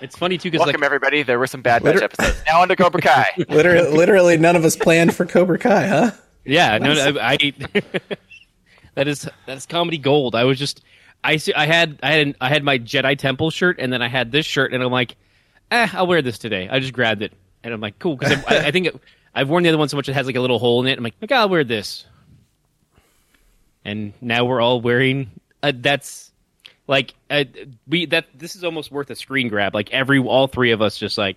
It's funny too because Welcome like everybody. There were some Bad Batch episodes. Now on to Cobra Kai. literally, literally, none of us planned for Cobra Kai, huh? yeah, no, no I, I that is that is comedy gold. I was just I see- I had I had I had my Jedi Temple shirt and then I had this shirt and I'm like, eh, I'll wear this today. I just grabbed it and I'm like, cool because I, I think it, I've worn the other one so much it has like a little hole in it. I'm like, okay, I'll wear this. And now we're all wearing. Uh, that's like we that this is almost worth a screen grab. Like every all three of us just like.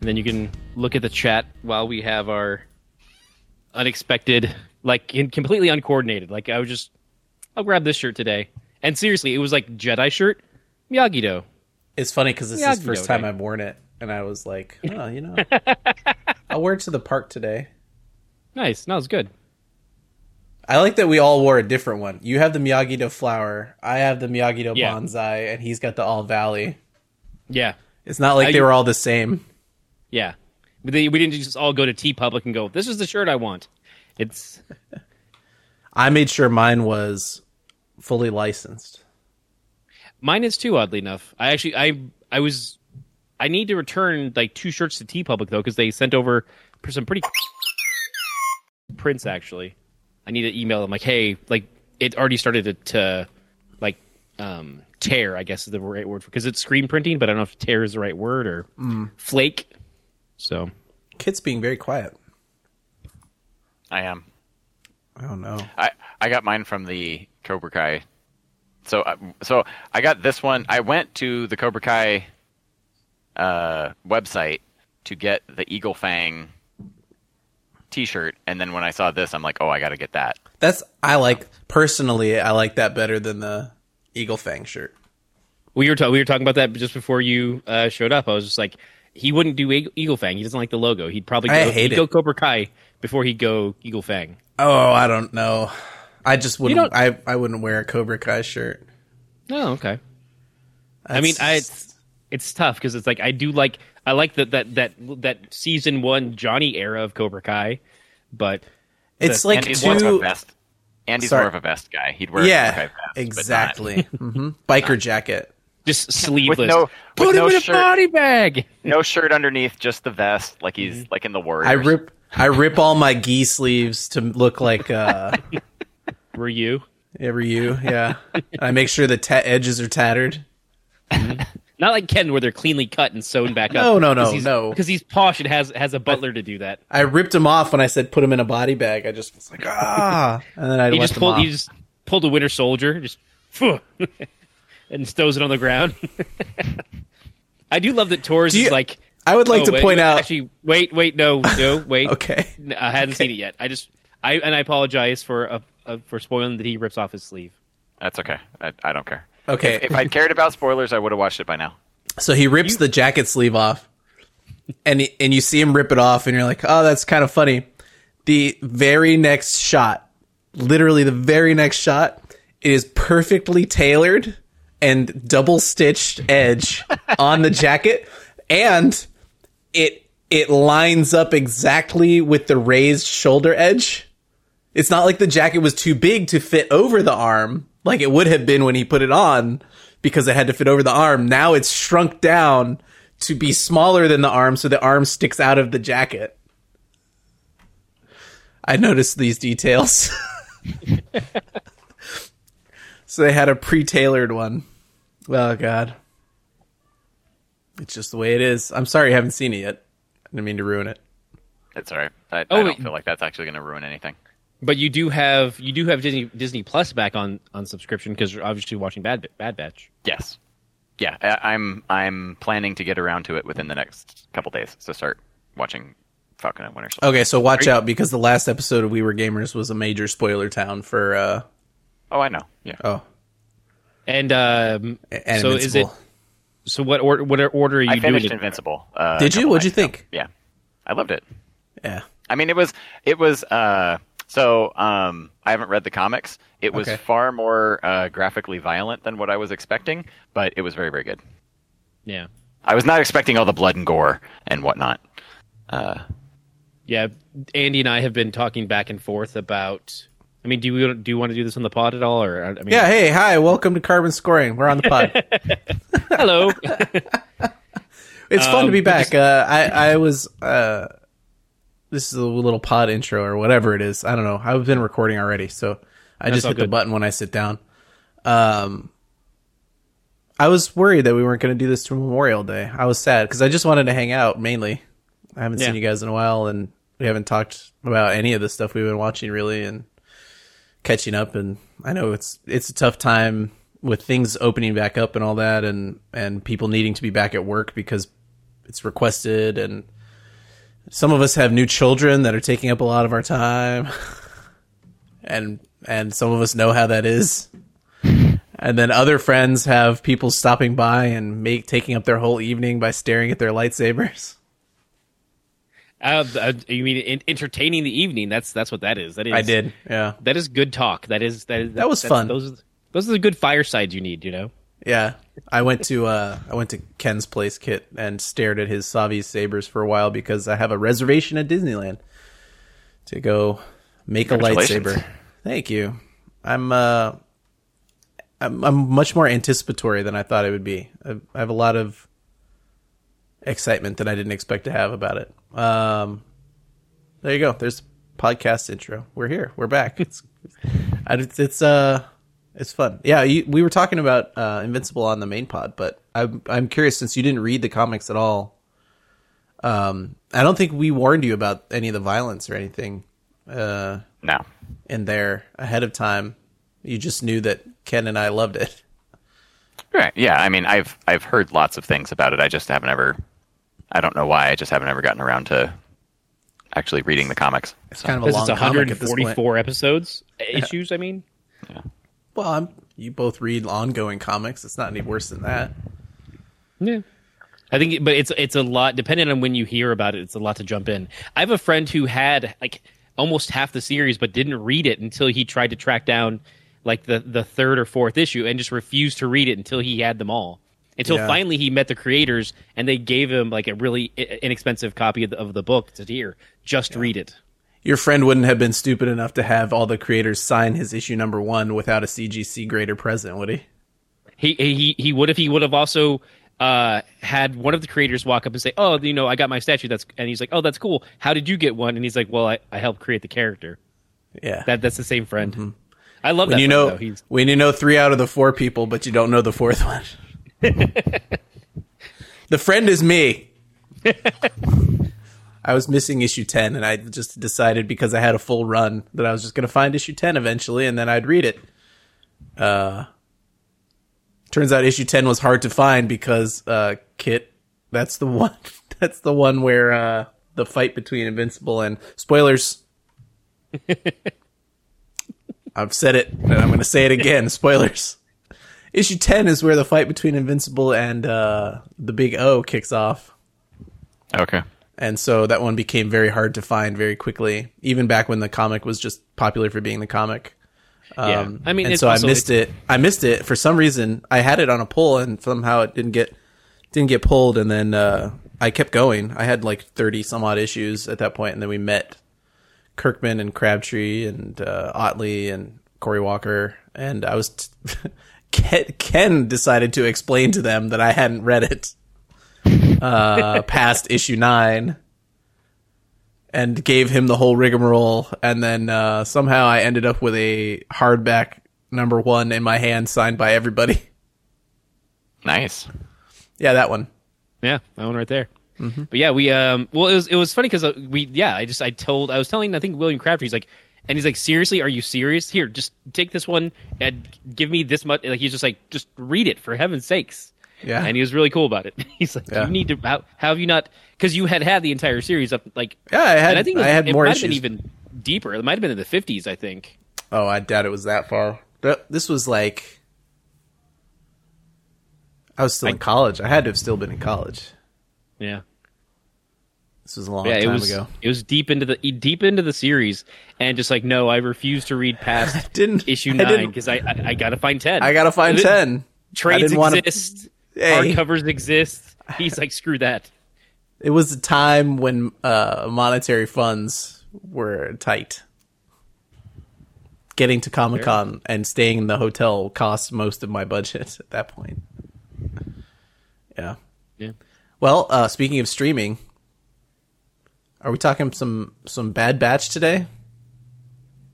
And then you can look at the chat while we have our unexpected, like completely uncoordinated. Like I was just, I'll grab this shirt today. And seriously, it was like Jedi shirt, Miyagi-Do. It's funny because this Yeah, is the first time I've worn it, and I was like, oh, you know, I'll wear it to the park today. Nice, no, it's good. I like that we all wore a different one. You have the Miyagi Do flower. I have the Miyagi Do Yeah. bonsai, and he's got the All Valley. Yeah, It's not like I- they were all the same. yeah. But they, we didn't just all go to T Public and go, "This is the shirt I want." It's I made sure mine was fully licensed. mine is too. Oddly enough, I actually I I was I need to return like two shirts to T Public though because they sent over some pretty prints. Actually, I need to email them like, "Hey, like it already started to, to like um tear." I guess is the right word because it's screen printing, but I don't know if tear is the right word or flake. So Kit's being very quiet. I am. Oh no. I I got mine from the Cobra Kai. So uh, so I got this one. I went to the Cobra Kai uh, website to get the Eagle Fang T-shirt, and then when I saw this, I'm like, oh, I got to get that. That's I like personally. I like that better than the Eagle Fang shirt. we were ta- we were talking about that just before you uh, showed up. I was just like, he wouldn't do Eagle, Eagle Fang. He doesn't like the logo. He'd probably go, I hate he'd it. go Cobra Kai before he'd go Eagle Fang. Oh, I don't know. I just wouldn't. don't- I I wouldn't wear a Cobra Kai shirt. Oh, okay. I mean, I it's, it's tough because it's like I do like I like that that that that season one Johnny era of Cobra Kai, but it's the- like Andy's more of a too. vest. Andy's Sorry. more of a vest guy. He'd wear Yeah, Kai vest, but not- exactly. hmm Biker jacket. just sleeveless. no- Put with him no in a shirt. body bag. no shirt underneath, just the vest, like he's like in the Warriors. I rip. I rip all my gi sleeves to look like uh, Were you? every you. Yeah, I make sure the ta- edges are tattered. Not like Ken, where they're cleanly cut and sewn back No, up. no, no, 'Cause he's- no. Because he's posh and has has a butler to do that. I ripped him off when I said put him in a body bag. I just was like ah, and then I He let just them pulled. off. He just pulled a Winter Soldier, just phew, and stows it on the ground. I do love that Torres Do you- is like. I would like oh, to wait, point wait, out. Actually, wait, wait, no, no, wait. okay, No, I hadn't seen it yet. I just, I and I apologize for uh, uh, for spoiling that he rips off his sleeve. That's okay. I, I don't care. okay. If I cared about spoilers, I would have watched it by now. So he rips the jacket sleeve off, and he, and you see him rip it off, and you're like, oh, that's kind of funny. The very next shot, literally the very next shot, it is perfectly tailored and double stitched edge on the jacket, and it it lines up exactly with the raised shoulder edge. It's not like the jacket was too big to fit over the arm, like it would have been when he put it on, because it had to fit over the arm. Now it's shrunk down to be smaller than the arm, so the arm sticks out of the jacket. I noticed these details. so they had a pre-tailored one. Oh god. It's just the way it is. I'm sorry you haven't seen it yet. I didn't mean to ruin it. It's all right. I, Oh, I don't wait. feel like that's actually going to ruin anything. But you do have you do have Disney Disney Plus back on on subscription because you're obviously watching Bad Bad Batch. Yes. Yeah, I, I'm I'm planning to get around to it within the next couple days to start watching Falcon and Winter Soldier. Okay, so watch out because the last episode of We Were Gamers was a major spoiler town for uh Oh, I know. Yeah. oh And um, and so is it? So what order? What order are you I doing? finished it? Invincible. Uh, Did you? What'd you nights ago. think? Yeah, I loved it. Yeah. I mean, it was it was uh, so. Um, I haven't read the comics. It was Okay. far more uh, graphically violent than what I was expecting, but it was very very good. Yeah. I was not expecting all the blood and gore and whatnot. Uh, Yeah, Andy and I have been talking back and forth about. I mean, do we do you want to do this on the pod at all, or I mean, Yeah, hey, hi, welcome to Carbon Scoring. We're on the pod. hello. It's fun Um, to be back. just- Uh, I I was uh, this is a little pod intro or whatever it is. I don't know. I've been recording already, so I just all hit the button when I sit down. Um, I was worried that we weren't going to do this to Memorial Day. I was sad because I just wanted to hang out mainly. I haven't seen you guys in a while, and we haven't talked about any of the stuff we've been watching really, and catching up. And I know it's it's a tough time with things opening back up and all that, and and people needing to be back at work because it's requested, and some of us have new children that are taking up a lot of our time, and and some of us know how that is. And then other friends have people stopping by and make taking up their whole evening by staring at their lightsabers. Uh, uh, you mean in, entertaining the evening? That's that's what that is. That is. I did, yeah, That is good talk. That is that. Is, That was fun. Those those are the good firesides you need. You know. yeah. I went to uh, I went to Ken's place, Kit, and stared at his Savi sabers for a while because I have a reservation at Disneyland to go make a lightsaber. Thank you. I'm uh, I'm, I'm much more anticipatory than I thought it would be. I, I have a lot of excitement that I didn't expect to have about it. Um, there you go. There's podcast intro. We're here. We're back. It's it's, it's uh it's fun. Yeah, you, we were talking about uh, Invincible on the main pod, but I'm I'm curious since you didn't read the comics at all. Um, I don't think we warned you about any of the violence or anything uh, no. in there ahead of time. You just knew that Ken and I loved it. Right. Yeah. I mean, I've I've heard lots of things about it. I just haven't ever. I don't know why. I just haven't ever gotten around to actually reading the comics. It's kind of a long it's comic at this point. 144 episodes issues. I mean, Well, I'm, you both read ongoing comics. It's not any worse than that. yeah. I think, but it's it's a lot. Depending on when you hear about it, it's a lot to jump in. I have a friend who had like almost half the series, but didn't read it until he tried to track down like the the third or fourth issue, and just refused to read it until he had them all. Until Yeah. finally he met the creators, and they gave him like a really inexpensive copy of the, of the book to here. Just read it. Your friend wouldn't have been stupid enough to have all the creators sign his issue number one without a CGC grader present, would he? He he he would if he would have also uh, had one of the creators walk up and say, "Oh, you know, I got my statue." That's and he's like, "Oh, that's cool. How did you get one?" And he's like, "Well, I, I helped create the character." Yeah. That that's the same friend. I love when that. you friend, know. When you know three out of the four people, but you don't know the fourth one. the friend is me. I was missing issue ten, and I just decided because I had a full run that I was just going to find issue ten eventually, and then I'd read it. Uh, turns out issue ten was hard to find because uh, Kit. That's the one. That's the one where uh, the fight between Invincible and spoilers. I've said it, and I'm going to say it again. Spoilers. Issue 10 is where the fight between Invincible and uh, the Big O kicks off. Okay. And so that one became very hard to find very quickly, even back when the comic was just popular for being the comic. yeah. Um, I mean, and so I missed it. I missed it for some reason. I had it on a pull, and somehow it didn't get didn't get pulled. And then uh, I kept going. I had like thirty some odd issues at that point, and then we met Kirkman and Crabtree and uh, Ottley and Cory Walker, and I was. T- Ken decided to explain to them that I hadn't read it uh, past issue nine, and gave him the whole rigmarole. And then uh, somehow I ended up with a hardback number one in my hand, signed by everybody. Nice. yeah, that one. Yeah, that one right there. Mm-hmm. But yeah, we um well it was it was funny because uh, we yeah I just I told I was telling I think William Crabtree he's like and he's like seriously are you serious here just take this one and give me this much like he's just like just read it for heaven's sakes Yeah. and he was really cool about it he's like Yeah. you need to how, how have you not because you had had the entire series up like Yeah, I had. I think was- I had it more might have been issues. even deeper it might have been in the fifties I think Oh, I doubt it was that far. This was like. I was still in college. I had to have still been in college. yeah This was a long yeah, time it was ago. it was deep into the deep into the series, and just like no, I refuse to read past Didn't- issue nine because I, I I gotta find ten. I gotta find ten. I Trades didn't wanna- exist, Hey. hardcovers exist. He's like, screw that. It was a time when uh, monetary funds were tight. Getting to Comic Con and staying in the hotel cost most of my budget at that point. Yeah. Yeah. Well, uh, speaking of streaming, are we talking some some Bad Batch today?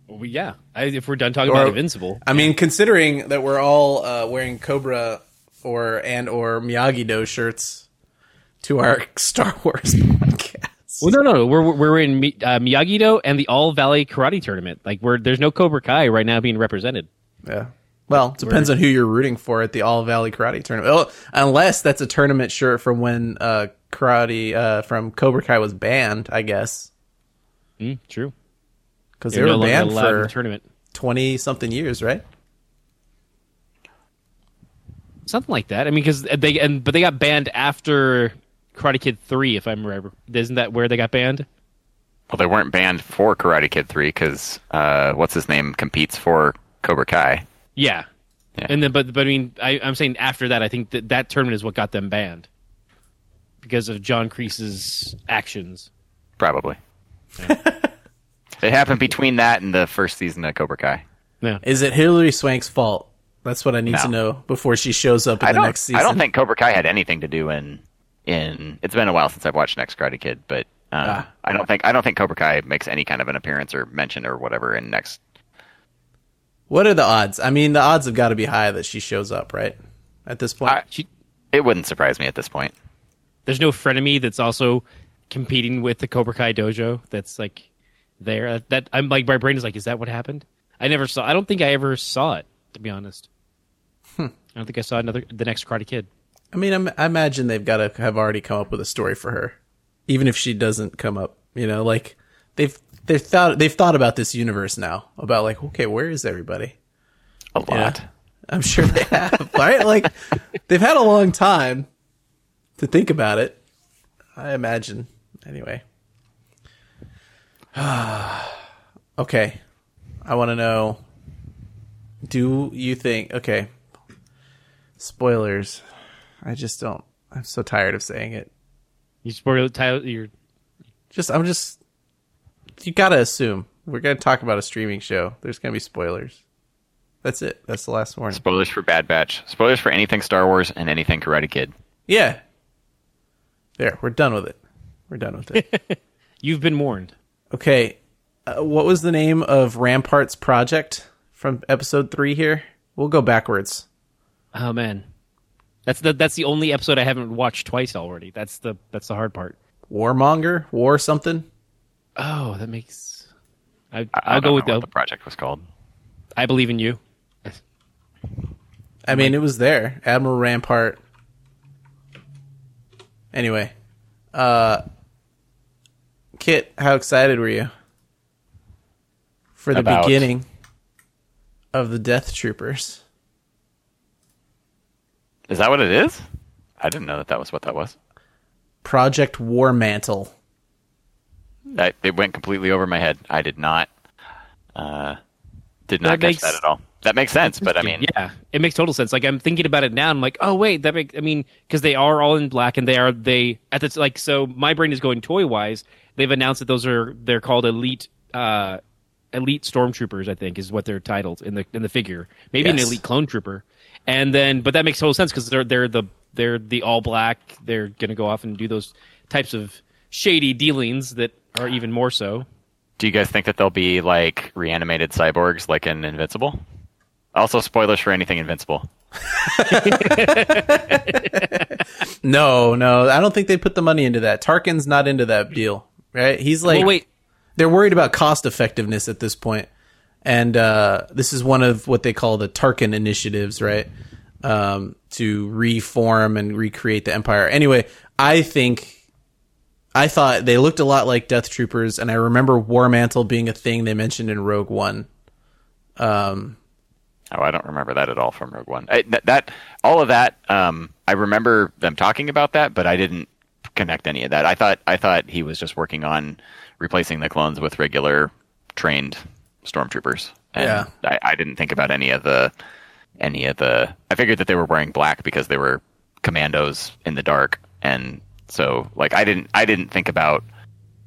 Well, yeah. I, if we're done talking Or- about Invincible, I mean, considering that we're all uh, wearing Cobra or and or Miyagi Do shirts to our Star Wars podcast. well, no, no, no. We're we're in uh, Miyagi-Do and the All Valley Karate Tournament. Like, we're there's no Cobra Kai right now being represented. Yeah. Well, it depends on who you're rooting for at the All Valley Karate Tournament. Oh, unless that's a tournament shirt from when uh, karate uh, from Cobra Kai was banned, I guess, Mm, true. because they They're no were banned for the tournament. twenty something years, right? Something like that. I mean, because they and but they got banned after Karate Kid Three, if I'm remember. Isn't that where they got banned? Well, they weren't banned for Karate Kid 3 because uh, what's his name competes for Cobra Kai. Yeah. Yeah. And then, but but I mean, I, I'm saying after that, I think that that tournament is what got them banned because of John Kreese's actions. Probably. it happened between that and the first season of Cobra Kai. Yeah. Is it Hilary Swank's fault? That's what I need to know before she shows up in I the next season. I don't think Cobra Kai had anything to do in in. It's been a while since I've watched Next Karate Kid, but uh, Ah. I don't think I don't think Cobra Kai makes any kind of an appearance or mention or whatever in Next. What are the odds? I mean, the odds have got to be high that she shows up, right? At this point, I- She, It wouldn't surprise me at this point. there's no frenemy that's also competing with the Cobra Kai dojo. That's like there. That I'm like, my brain is like, is that what happened? I never saw. I don't think I ever saw it. To be honest, Hmm. I don't think I saw another the next Karate Kid. I mean, I'm, I imagine they've got to have already come up with a story for her, even if she doesn't come up. You know, like they've they've thought they've thought about this universe now about like, okay, where is everybody? A lot. I'm sure they have, right? Like they've had a long time to think about it. I imagine. Anyway. okay. I want to know do you think okay. Spoilers. I just don't I'm so tired of saying it. You spoil Tyler. You're Just I'm just you got to assume we're going to talk about a streaming show. There's going to be spoilers. That's it. That's the last warning. Spoilers for Bad Batch. Spoilers for anything Star Wars and anything Karate Kid. Yeah. There, we're done with it. We're done with it. you've been warned. okay. Uh, what was the name of Rampart's project from episode 3 here? We'll go backwards. Oh man, that's the that's the only episode I haven't watched twice already. That's the that's the hard part. Warmonger? War something? Oh, that makes. I, I, I I'll don't go with know the. the project was called. I believe in you. I mean, it was there. Admiral Rampart. Anyway, uh Kit, how excited were you for the About- beginning of the Death Troopers? Is that what it is? I didn't know that that was what that was. Project War Mantle. That it went completely over my head. I did not. Uh, did not That catch makes- that at all. That makes sense, but I mean, yeah, it makes total sense. Like I'm thinking about it now. I'm like, oh wait, that makes. I mean, because they are all in black, and they are they at the like. So my brain is going toy wise. They've announced that those are they're called elite. uh Elite stormtroopers, I think, is what they're titled in the in the figure. Maybe an elite clone trooper, and then but that makes total sense because they're they're the they're the all black. They're going to go off and do those types of shady dealings that are even more so. do you guys think that they'll be like reanimated cyborgs, like in Invincible? Also, spoilers for anything Invincible. No, no, I don't think they put the money into that. Tarkin's not into that deal, right? He's like, well, wait, they're worried about cost effectiveness at this point, and uh, this is one of what they call the Tarkin initiatives, right? Um, to reform and recreate the Empire. Anyway, I think. I thought they looked a lot like Death Troopers, and I remember War Mantle being a thing they mentioned in Rogue One. Um, Oh, I don't remember that at all from Rogue One. I, that, that all of that, um, I remember them talking about that, but I didn't connect any of that. I thought I thought he was just working on replacing the clones with regular trained stormtroopers. And Yeah. I, I didn't think about any of the any of the. I figured that they were wearing black because they were commandos in the dark, and so like I didn't I didn't think about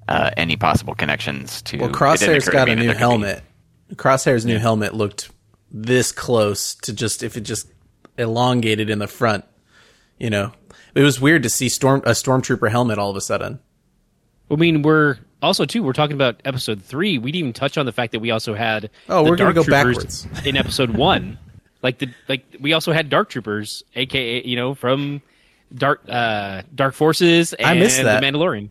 uh, any possible connections to. Well, Crosshair's got a new could be- helmet. Crosshair's new helmet looked this close to just if it just elongated in the front. You know, it was weird to see storm a stormtrooper helmet all of a sudden. I mean, we're also too. We're talking about episode three. We didn't even touch on the fact that we also had. Oh, the we're gonna go Troopers in episode one. Like the like, we also had Dark Troopers, aka you know from Dark uh Dark Forces and I missed that. the Mandalorian.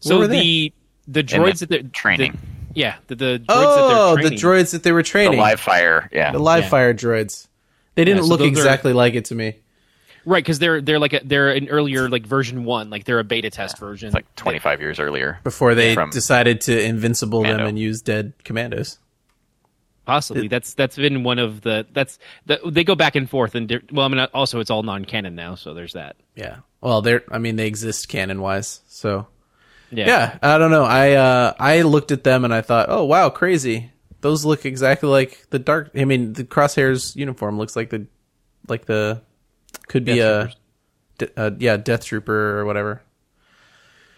So were the the droids the that they're training. the- yeah, the, the droids Oh, that the they're training. droids that they were the training, live fire. Yeah, the live Yeah. fire droids. They didn't so look those are- exactly like it to me. Right? Because they're they're like a, they're an earlier like version one, like they're a beta test version. it's like 25 years earlier. Before they decided to invincible them and use dead commandos. Possibly that's that's been one of the that's the, they go back and forth and well I mean also it's all non canon now so there's that Yeah. Well, they're. I mean, they exist canon wise. So yeah yeah, I don't know. I uh, I looked at them and I thought, oh wow, crazy. Those look exactly like the dark. I mean, the crosshairs uniform looks like the like the could be a, a, d- uh, yeah Death Trooper or whatever.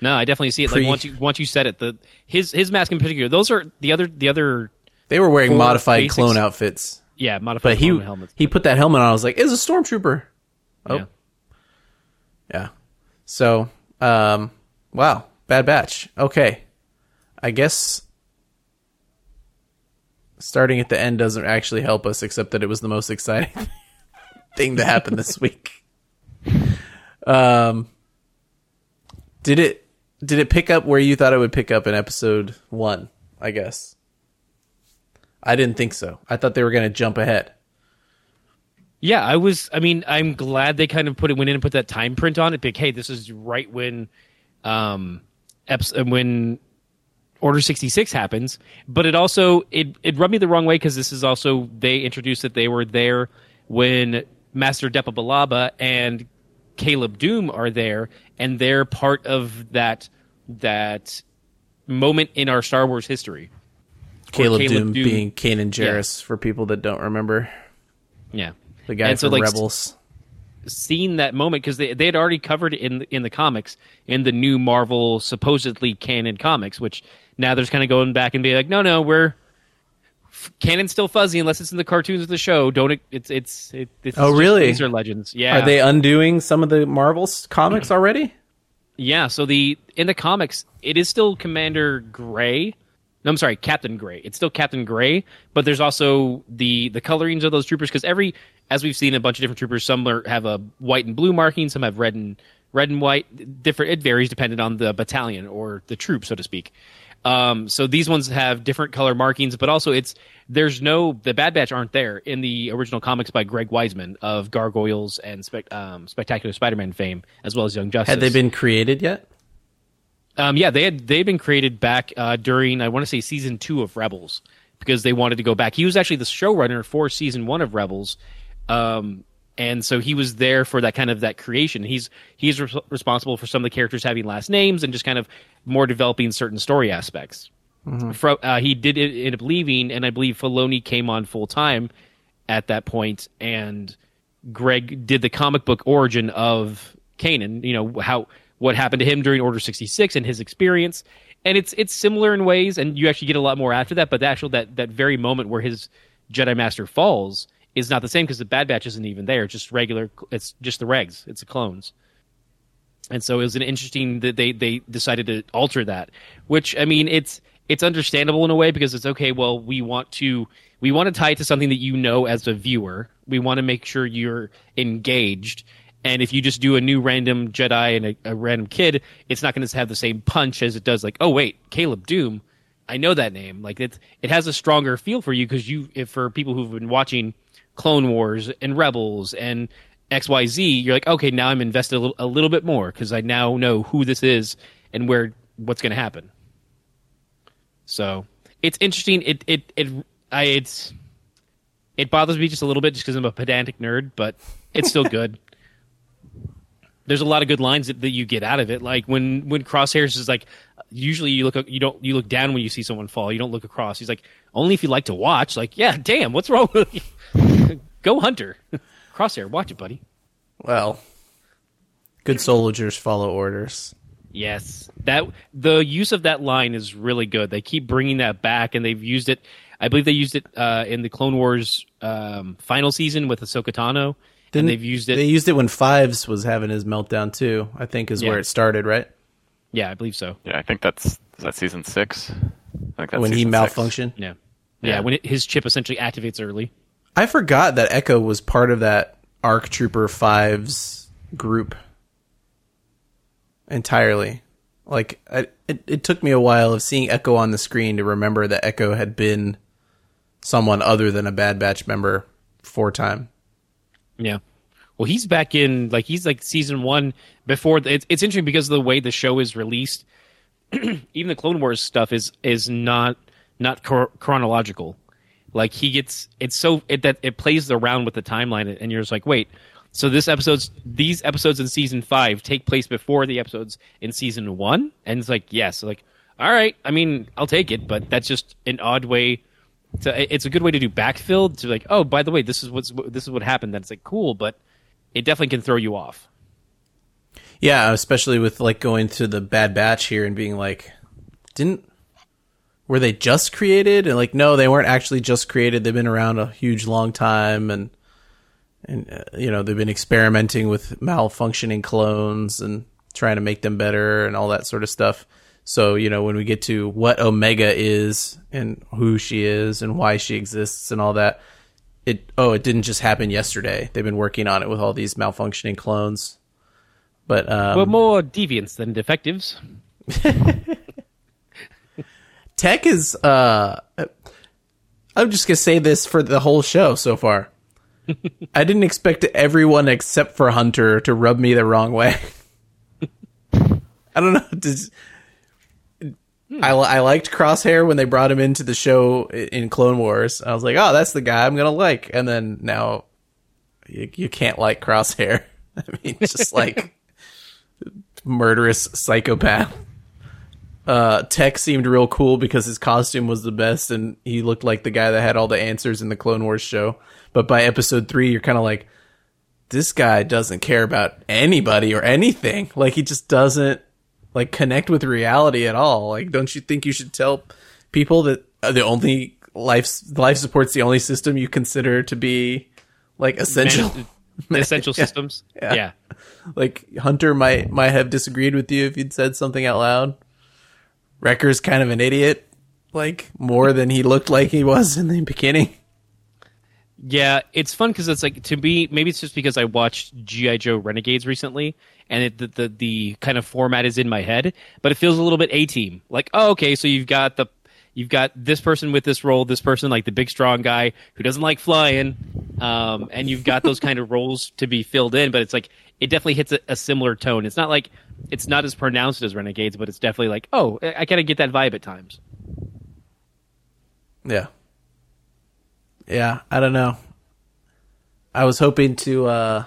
no I definitely see it Pre- like once you once you said it the his his mask in particular those are the other the other They were wearing modified basics. clone outfits, yeah modified but he helmets he put that helmet on. I was like, it's a stormtrooper. Oh. yeah. Yeah. So, um, wow, Bad Batch. Okay, I guess starting at the end doesn't actually help us, except that it was the most exciting thing to happen this week. Um, did it did it pick up where you thought it would pick up in episode one? I guess. I didn't think so. I thought they were going to jump ahead. Yeah, I was. I mean, I'm glad they kind of put it went in and put that time print on it. Like, hey, this is right when, um, eps- uh, when Order sixty six happens. But it also it it rubbed me the wrong way because this is also they introduced that they were there when Master Depa Billaba and Caleb Dume are there, and they're part of that that moment in our Star Wars history. Caleb, Caleb Dume, Dume- being Kanan Jarrus for people that don't remember. Yeah, The guy And so, from like, Rebels. seen that moment because they they had already covered it in the, in the comics in the new Marvel supposedly canon comics, which now there's kind of going back and being like, no, no, we're canon's still fuzzy unless it's in the cartoons of the show. Don't it, it's it's it, it's Oh, really? These are legends. Yeah, Are they undoing some of the Marvel comics already? Yeah, so the in the comics, it is still Commander Grey. No, I'm sorry, Captain Grey. It's still Captain Grey, but there's also the the colorings of those troopers because every, as we've seen, a bunch of different troopers. Some are, have a white and blue marking, some have red and red and white. Different. It varies depending on the battalion or the troop, so to speak. Um, so these ones have different color markings, but also it's there's no the Bad Batch aren't there in the original comics by Greg Weisman of Gargoyles and Spec, um, Spectacular Spider-Man fame, as well as Young Justice. Had they been created yet? Um, yeah, they had they've been created back uh, during I want to say season two of Rebels because they wanted to go back. He was actually the showrunner for season one of Rebels, um, and so he was there for that kind of that creation. He's he's re- responsible for some of the characters having last names and just kind of more developing certain story aspects. Fro- uh, he did end up leaving, and I believe Filoni came on full time at that point, and Greg did the comic book origin of Kanan. You know how what happened to him during Order sixty six and his experience, and it's it's similar in ways, and you actually get a lot more after that. But the actual that that very moment where his Jedi Master falls is not the same because the Bad Batch isn't even there. It's just regular. It's just the regs. It's the clones. And so it was an interesting that they they decided to alter that, which I mean it's it's understandable in a way because it's okay. Well, we want to we want to tie it to something that you know as a viewer. We want to make sure you're engaged. And if you just do a new random Jedi and a, a random kid, it's not going to have the same punch as it does. Like, oh wait, Caleb Dume, I know that name. Like it it has a stronger feel for you because you if for people who've been watching Clone Wars and Rebels and XYZ, you're like, okay, now I'm invested a little, a little bit more because I now know who this is and where what's going to happen. So it's interesting. It it it I it's it bothers me just a little bit just because I'm a pedantic nerd, but it's still good. There's a lot of good lines that, that you get out of it. Like when when Crosshairs is like, usually you look you don't you look down when you see someone fall. You don't look across. He's like, only if you like to watch. Like, yeah, damn, what's wrong with you? Go Hunter. Crosshair, watch it, buddy. Well, Good soldiers follow orders. Yes, that the use of that line is really good. They keep bringing that back, and they've used it. I believe they used it uh, in the Clone Wars um, final season with Ahsoka Tano, Then they've used it. They used it when Fives was having his meltdown too. I think is Yeah. where it started, right? yeah, I believe so. Yeah, I think that's is that season six. I think that's when he season six. malfunctioned. Yeah, yeah. Yeah. when it, his chip essentially activates early. I forgot that Echo was part of that ARC Trooper Fives group entirely. Like, I, it, it took me a while of seeing Echo on the screen to remember that Echo had been someone other than a Bad Batch member for time. Yeah. Well, he's back in like he's like season one before. It's it's interesting because of the way the show is released. Even the Clone Wars stuff is is not not chronological. Like he gets it's so it that it plays around with the timeline, and you're just like, wait. So this episode's these episodes in season five take place before the episodes in season one, and it's like yes, like all right. I mean, I'll take it, but that's just an odd way to, it's a good way to do backfill to like, oh, by the way, this is what's this is what happened. That's like cool, but it definitely can throw you off. Yeah, especially with like going to the Bad Batch here and being like, didn't were they just created? And like, no, they weren't actually just created. They've been around a huge long time, and and uh, you know they've been experimenting with malfunctioning clones and trying to make them better and all that sort of stuff. So you know when we get to what Omega is and who she is and why she exists and all that, it oh it didn't just happen yesterday. They've been working on it with all these malfunctioning clones. But um, We're more deviants than defectives. Tech is uh I'm just gonna say this for the whole show so far. I didn't expect everyone except for Hunter to rub me the wrong way. I don't know. Does, I, I liked Crosshair when they brought him into the show in Clone Wars. I was like, oh, that's the guy I'm gonna like. And then now you, you can't like Crosshair. I mean, just like murderous psychopath uh, Tech seemed real cool because his costume was the best and he looked like the guy that had all the answers in the Clone Wars show. But by episode three, you're kind of like, this guy doesn't care about anybody or anything. Like he just doesn't like connect with reality at all. Like, don't you think you should tell people that uh, the only life life support's the only system you consider to be like essential? Man- essential systems. Yeah. Yeah. like Hunter might might have disagreed with you if you'd said something out loud. Wrecker's kind of an idiot, like more than he looked like he was in the beginning. Yeah, it's fun because it's like to me. Maybe it's just because I watched GI Joe Renegades recently, and it, the, the the kind of format is in my head. But it feels a little bit A Team. Like, oh, okay, so you've got the you've got this person with this role, this person like the big strong guy who doesn't like flying, um, and you've got those kind of roles to be filled in. But it's like it definitely hits a, a similar tone. It's not like it's not as pronounced as Renegades, but it's definitely like, oh, I, I kind of get that vibe at times. Yeah, yeah. I don't know. I was hoping to uh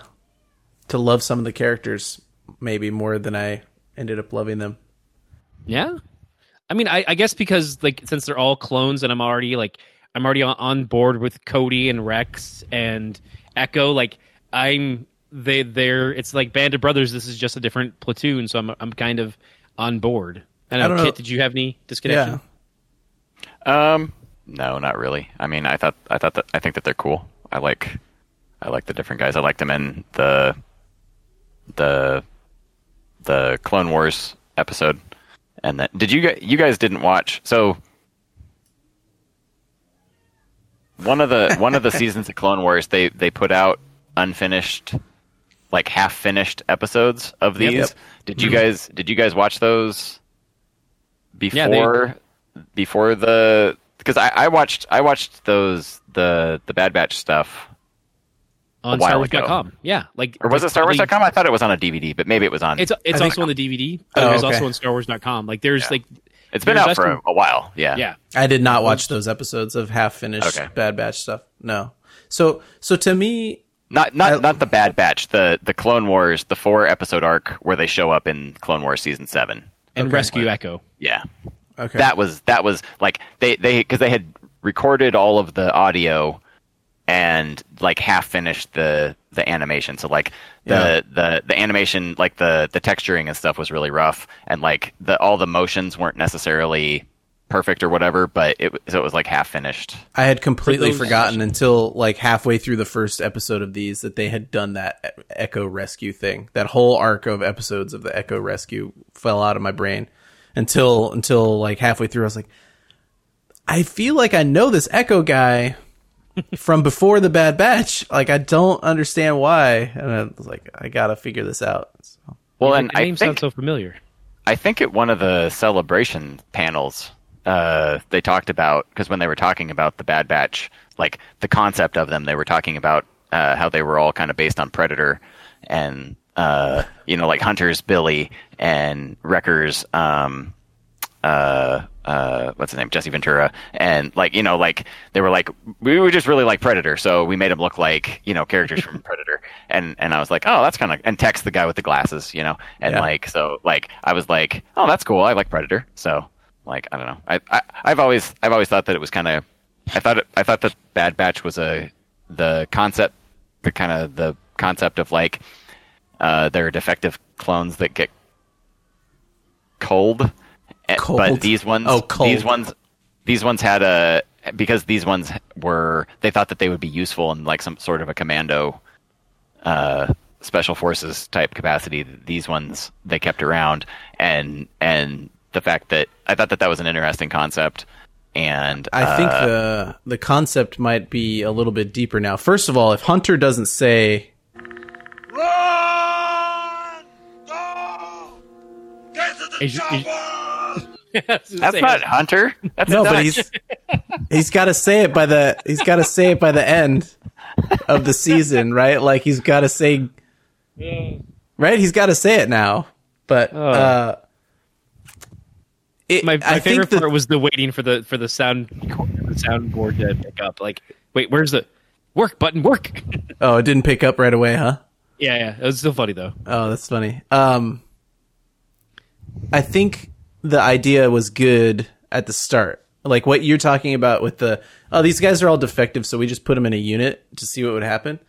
to love some of the characters maybe more than I ended up loving them. Yeah, I mean, I, I guess because like since they're all clones, and I'm already like I'm already on, on board with Cody and Rex and Echo. Like I'm they they're it's like Band of Brothers. This is just a different platoon, so I'm I'm kind of on board. I don't I don't know. Kit, did you have any disconnection? Yeah, Um, no, not really. I mean, I thought I thought that I think that they're cool. I like I like the different guys. I like them in the the the Clone Wars episode. And then did you guys you guys didn't watch? So one of the one of the seasons of Clone Wars they they put out unfinished like half finished episodes of these. Yep. Did you mm-hmm. guys did you guys watch those Yeah, they- before before the because I, I watched I watched those the the Bad Batch stuff on while StarWars.com. Yeah, like or was it that's probably- StarWars.com? I thought it was on a DVD, but maybe it was on. It's it's also on the DVD, but Oh, it was okay. also on StarWars.com. Like there's like it's been there's out for a, a while. Yeah. yeah. I did not watch those episodes of half finished Okay. Bad Batch stuff. No. So so to me, Not not I- not the Bad Batch, the the Clone Wars, the four episode arc where they show up in Clone Wars season seven. And Okay. Rescue Echo. Yeah. okay, That was that was like they they because they had recorded all of the audio and like half finished the the animation. So like the Yeah. the the animation, like the the texturing and stuff was really rough, and like the all the motions weren't necessarily perfect or whatever. But it so it was like half finished. I had completely those- forgotten until like halfway through the first episode of these that they had done that Echo Rescue thing. That whole arc of episodes of the Echo Rescue fell out of my brain until until like halfway through. I was like, I feel like I know this Echo guy from before the Bad Batch. Like I don't understand why, and I was like, I gotta figure this out. So, Well, The and I name think sounds so familiar. I think at one of the celebration panels, uh, they talked about because when they were talking about the Bad Batch, like the concept of them, they were talking about uh, how they were all kind of based on Predator, and uh, you know, like Hunter's Billy and Wrecker's, um, uh, uh, what's his name, Jesse Ventura, and like you know, like they were like we were just really like Predator, so we made him look like you know characters from Predator, and and I was like, oh, that's kind of and Tech the guy with the glasses, you know, and Yeah. like so like I was like, oh, that's cool, I like Predator, so like I don't know, I, I I've always I've always thought that it was kind of I thought it, I thought that Bad Batch was a the concept the kind of the concept of like uh, there are defective clones that get cold, Cold? but these ones Oh, cold. these ones these ones had a because these ones were they thought that they would be useful in like some sort of a commando uh, special forces type capacity. These ones they kept around, and and the fact that I thought that that was an interesting concept, and I think uh, the the concept might be a little bit deeper now. First of all, if Hunter doesn't say Run! Go! Get to the Is- is- chopper! that's not Hunter. That's a no, but he's he's got to say it by the he's got to say it by the end of the season, right? Like he's got to say, right? He's got to say it now. But uh, it, My, my I favorite think the, part was the waiting for the for the sound the soundboard to pick up. Like, wait, where's the work button? Work. oh, it didn't pick up right away, huh? yeah, yeah. It was still funny though. Oh, that's funny. Um, I think the idea was good at the start. Like what you're talking about with the, oh, these guys are all defective, so we just put them in a unit to see what would happen.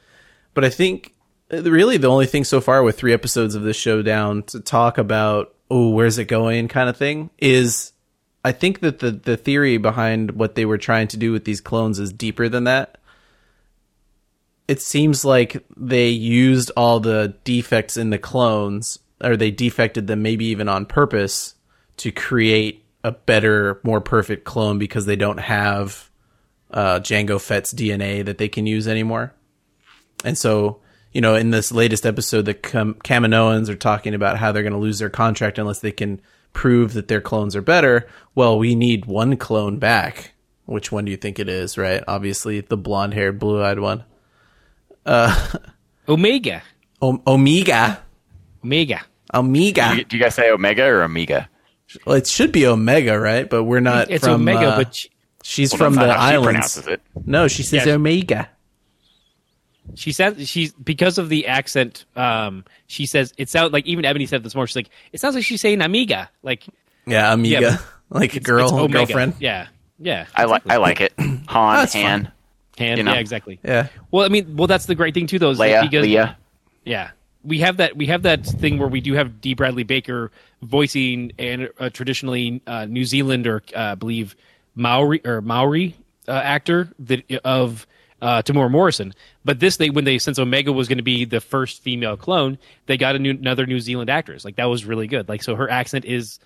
But I think uh, really the only thing so far with three episodes of this show down to talk about, oh, where's it going kind of thing is I think that the, the theory behind what they were trying to do with these clones is deeper than that it seems like they used all the defects in the clones, or they defected them maybe even on purpose to create a better, more perfect clone because they don't have uh, Jango Fett's DNA that they can use anymore. And so, you know, in this latest episode, the Cam- Kaminoans are talking about how they're going to lose their contract unless they can prove that their clones are better. Well, we need one clone back. Which one do you think it is, right? Obviously, the blonde haired, blue eyed one. Omega, O- Omega. Omega. Omega. Do you, do you guys say Omega or Amiga? Well, it should be Omega, right? But we're not It's from. Omega, uh, but she, she's Well, from the not how she islands. pronounces it. No, she says Yeah. Omega. she says she's because of the accent. Um, she says it sounds like even Ebony said this morning. She's like, it sounds like she's saying Amiga, like Yeah, Amiga. Yeah, like a girl, it's Omega. girlfriend. Yeah, yeah. I like I like it. Han, That's Han, fine. You know. yeah, exactly. Yeah. Well, I mean, well, that's the great thing too, though. Is that Leia, because, Leah. Yeah, we have that. We have that thing where we do have D. Bradley Baker voicing and traditionally uh, New Zealand or uh, I believe Maori or Maori uh, actor that of uh, Temuera Morrison. But this, they when they since Omega was going to be the first female clone, they got new, another New Zealand actress. Like that was really good. Like so, her accent is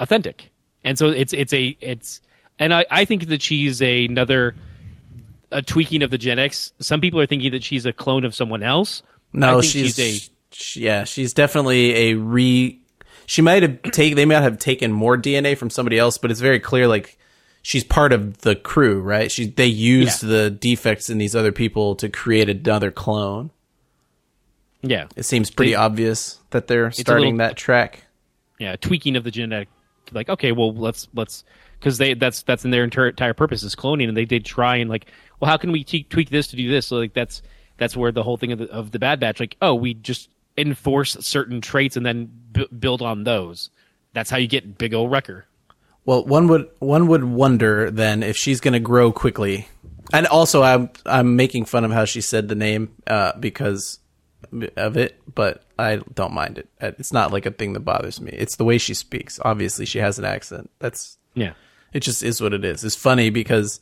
authentic, and so it's it's a it's and I I think that she's a, another a tweaking of the Gen X. Some people are thinking that she's a clone of someone else. No, she's, she's sh- yeah, she's definitely a re. She might have take. They might have taken more DNA from somebody else, but it's very clear like she's part of the crew, right? She they used Yeah. the defects in these other people to create another clone. Yeah, It seems pretty They- obvious that they're starting little- that track. yeah, tweaking of the genetic. Like, okay, well, let's let's because they that's that's in their entire, entire purpose is cloning, and they did try and like, well, how can we te- tweak this to do this? So like that's that's where the whole thing of the of the Bad Batch, like, oh, we just enforce certain traits and then b- build on those. That's how you get big old wrecker. Well, one would one would wonder then if she's going to grow quickly, And also, I'm I'm making fun of how she said the name uh, because of it, but I don't mind it. It's not like a thing that bothers me. It's the way she speaks. Obviously, she has an accent. That's Yeah. it. Just is what it is. It's funny because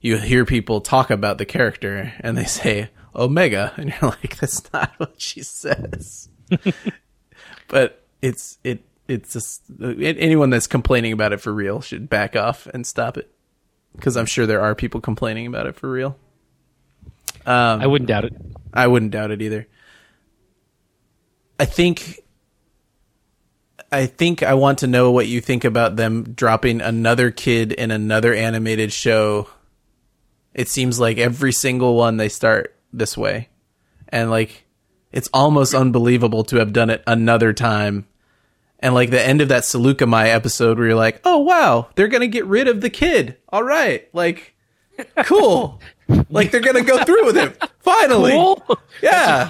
you hear people talk about the character and they say Omega, and you're like, that's not what she says. but it's it it's just anyone that's complaining about it for real should back off and stop it because I'm sure there are people complaining about it for real. Um, I wouldn't doubt it. I wouldn't doubt it either. I think I think I want to know what you think about them dropping another kid in another animated show. It seems like every single one they start this way. And like it's almost unbelievable to have done it another time. And like the end of that Saleucami episode where you're like, "Oh wow, they're going to get rid of the kid." All right. Like cool. like they're going to go through with it. Finally. Cool. Yeah.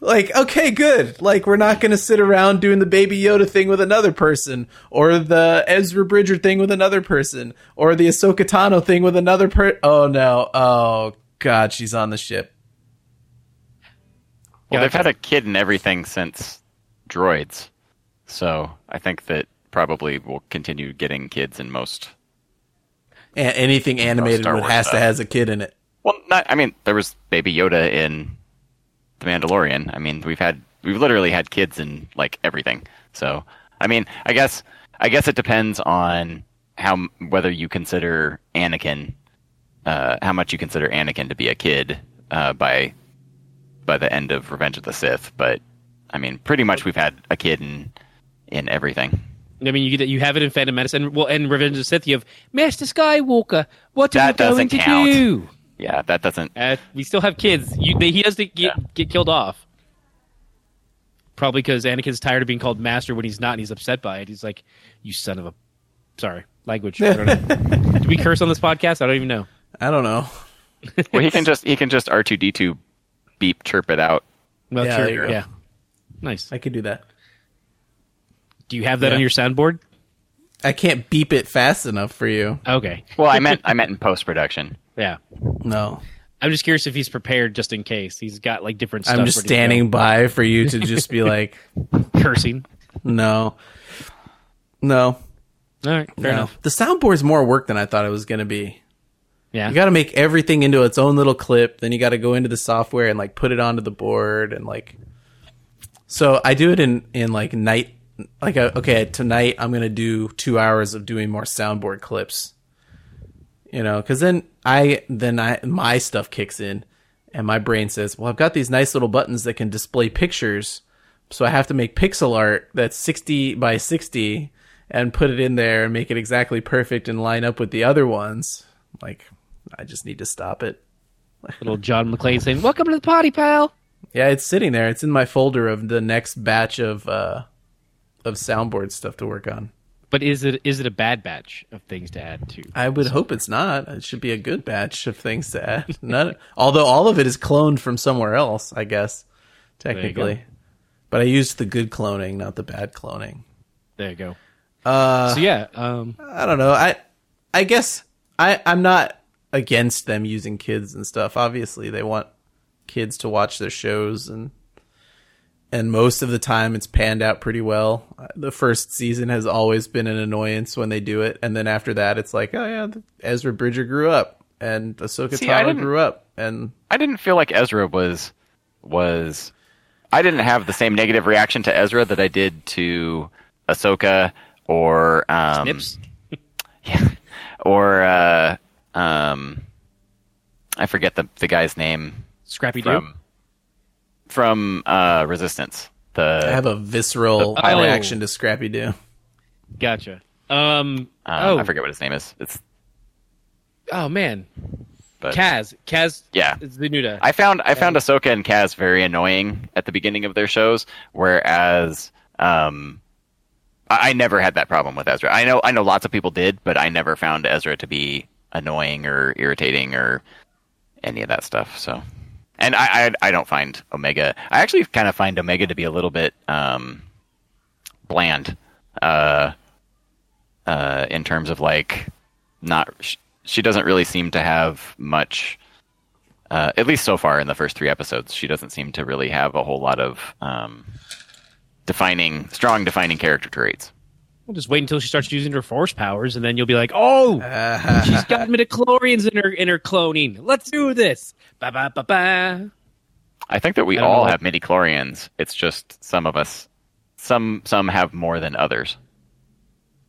like, okay, good. Like, we're not going to sit around doing the Baby Yoda thing with another person, or the Ezra Bridger thing with another person, or the Ahsoka Tano thing with another per. Oh no. Oh god, she's on the ship. Well, they've had a kid and everything since droids, so I think that probably will continue getting kids in most. A- anything animated Star with Wars has to has a kid in it. Well, not. I mean, there was Baby Yoda in the Mandalorian. I mean, we've had we've literally had kids in like everything. So, I mean, I guess I guess it depends on how whether you consider Anakin, uh, how much you consider Anakin to be a kid uh, by by the end of Revenge of the Sith. But I mean, pretty much we've had a kid in in everything. I mean, you get- you have it in Phantom Menace, and well, and Revenge of the Sith. You have Master Skywalker. What are That you going to count. do? Yeah, that doesn't. Uh, we still have kids. You, he has to get, Yeah. get killed off. Probably because Anakin's tired of being called master when he's not, and he's upset by it. He's like, "You son of a." Sorry, language. I don't know. Do we curse on this podcast? I don't even know. I don't know. Well, he can just he can just R two D two beep chirp it out. Well, Yeah, sure, there you go. yeah. Nice. I could do that. Do you have that Yeah. on your soundboard? I can't beep it fast enough for you. Okay. Well, I meant I meant in post production. Yeah. No. I'm just curious if he's prepared just in case. He's got like different stuff. I'm just ready to go. standing by for you to just be like, cursing. no. No. All right, fair no. enough. The soundboard's more work than I thought it was going to be. Yeah. You got to make everything into its own little clip. Then you got to go into the software and like put it onto the board and like. So I do it in in like night. Like uh, okay, tonight I'm gonna do two hours of doing more soundboard clips. You know, because then I then I my stuff kicks in, and my brain says, "Well, I've got these nice little buttons that can display pictures, so I have to make pixel art that's 60 by 60 and put it in there and make it exactly perfect and line up with the other ones." Like, I just need to stop it. Little John McClane saying, "Welcome to the party, pal." Yeah, it's sitting there. It's in my folder of the next batch of uh of soundboard stuff to work on. But is it is it a bad batch of things to add to? I would hope it's not. It should be a good batch of things to add. None, although all of it is cloned from somewhere else, I guess technically. But I used the good cloning, not the bad cloning. There you go. Uh, So yeah, um, I don't know. I I guess I I'm not against them using kids and stuff. Obviously, they want kids to watch their shows and and most of the time it's panned out pretty well. The first season has always been an annoyance when they do it, and then after that, it's like, oh yeah, Ezra Bridger grew up and Ahsoka See, I Tano grew up, and I didn't feel like Ezra was was. I didn't have the same negative reaction to Ezra that I did to Ahsoka or um, Nips. yeah, or uh, um, I forget the the guy's name Scrappy Doo. from from uh, Resistance. The I have a visceral Oh. reaction to Scrappy Doo. Gotcha. Um. uh, oh. I forget what his name is. It's Oh man. but Kaz. Kaz. Yeah. Is the new to. I found I found Ahsoka and Kaz very annoying at the beginning of their shows, whereas um, I, I never had that problem with Ezra. I know I know lots of people did, but I never found Ezra to be annoying or irritating or any of that stuff. So, and I I, I don't find Omega. I actually kind of find Omega to be a little bit um, bland, uh, uh, in terms of like not sh- she doesn't really seem to have much. Uh, at least so far in the first three episodes, she doesn't seem to really have a whole lot of um, defining, strong defining character traits. We'll just wait until she starts using her force powers, and then you'll be like, "Oh, she's got midichlorians in her in her cloning. Let's do this." Ba ba ba ba. I think that we all know. have midi chlorians. It's just some of us, some some have more than others.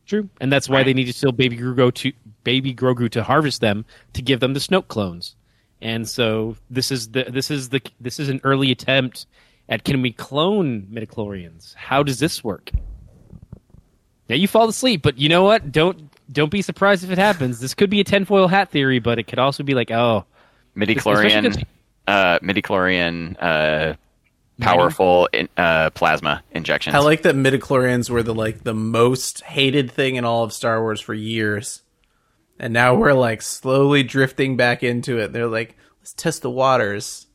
True, and that's why Right. they need to steal baby Grogu to baby Grogu to harvest them to give them the Snoke clones. And so this is the this is the this is an early attempt at can we clone midichlorians? How does this work? Now you fall asleep, but you know what? Don't don't be surprised if it happens. This could be a tinfoil hat theory, but it could also be like, oh, Midi Especially chlorian, 'cause- uh, midi chlorian, uh, powerful in, uh, plasma injections. I like that midichlorians were the like the most hated thing in all of Star Wars for years. And now we're like slowly drifting back into it. They're like, let's test the waters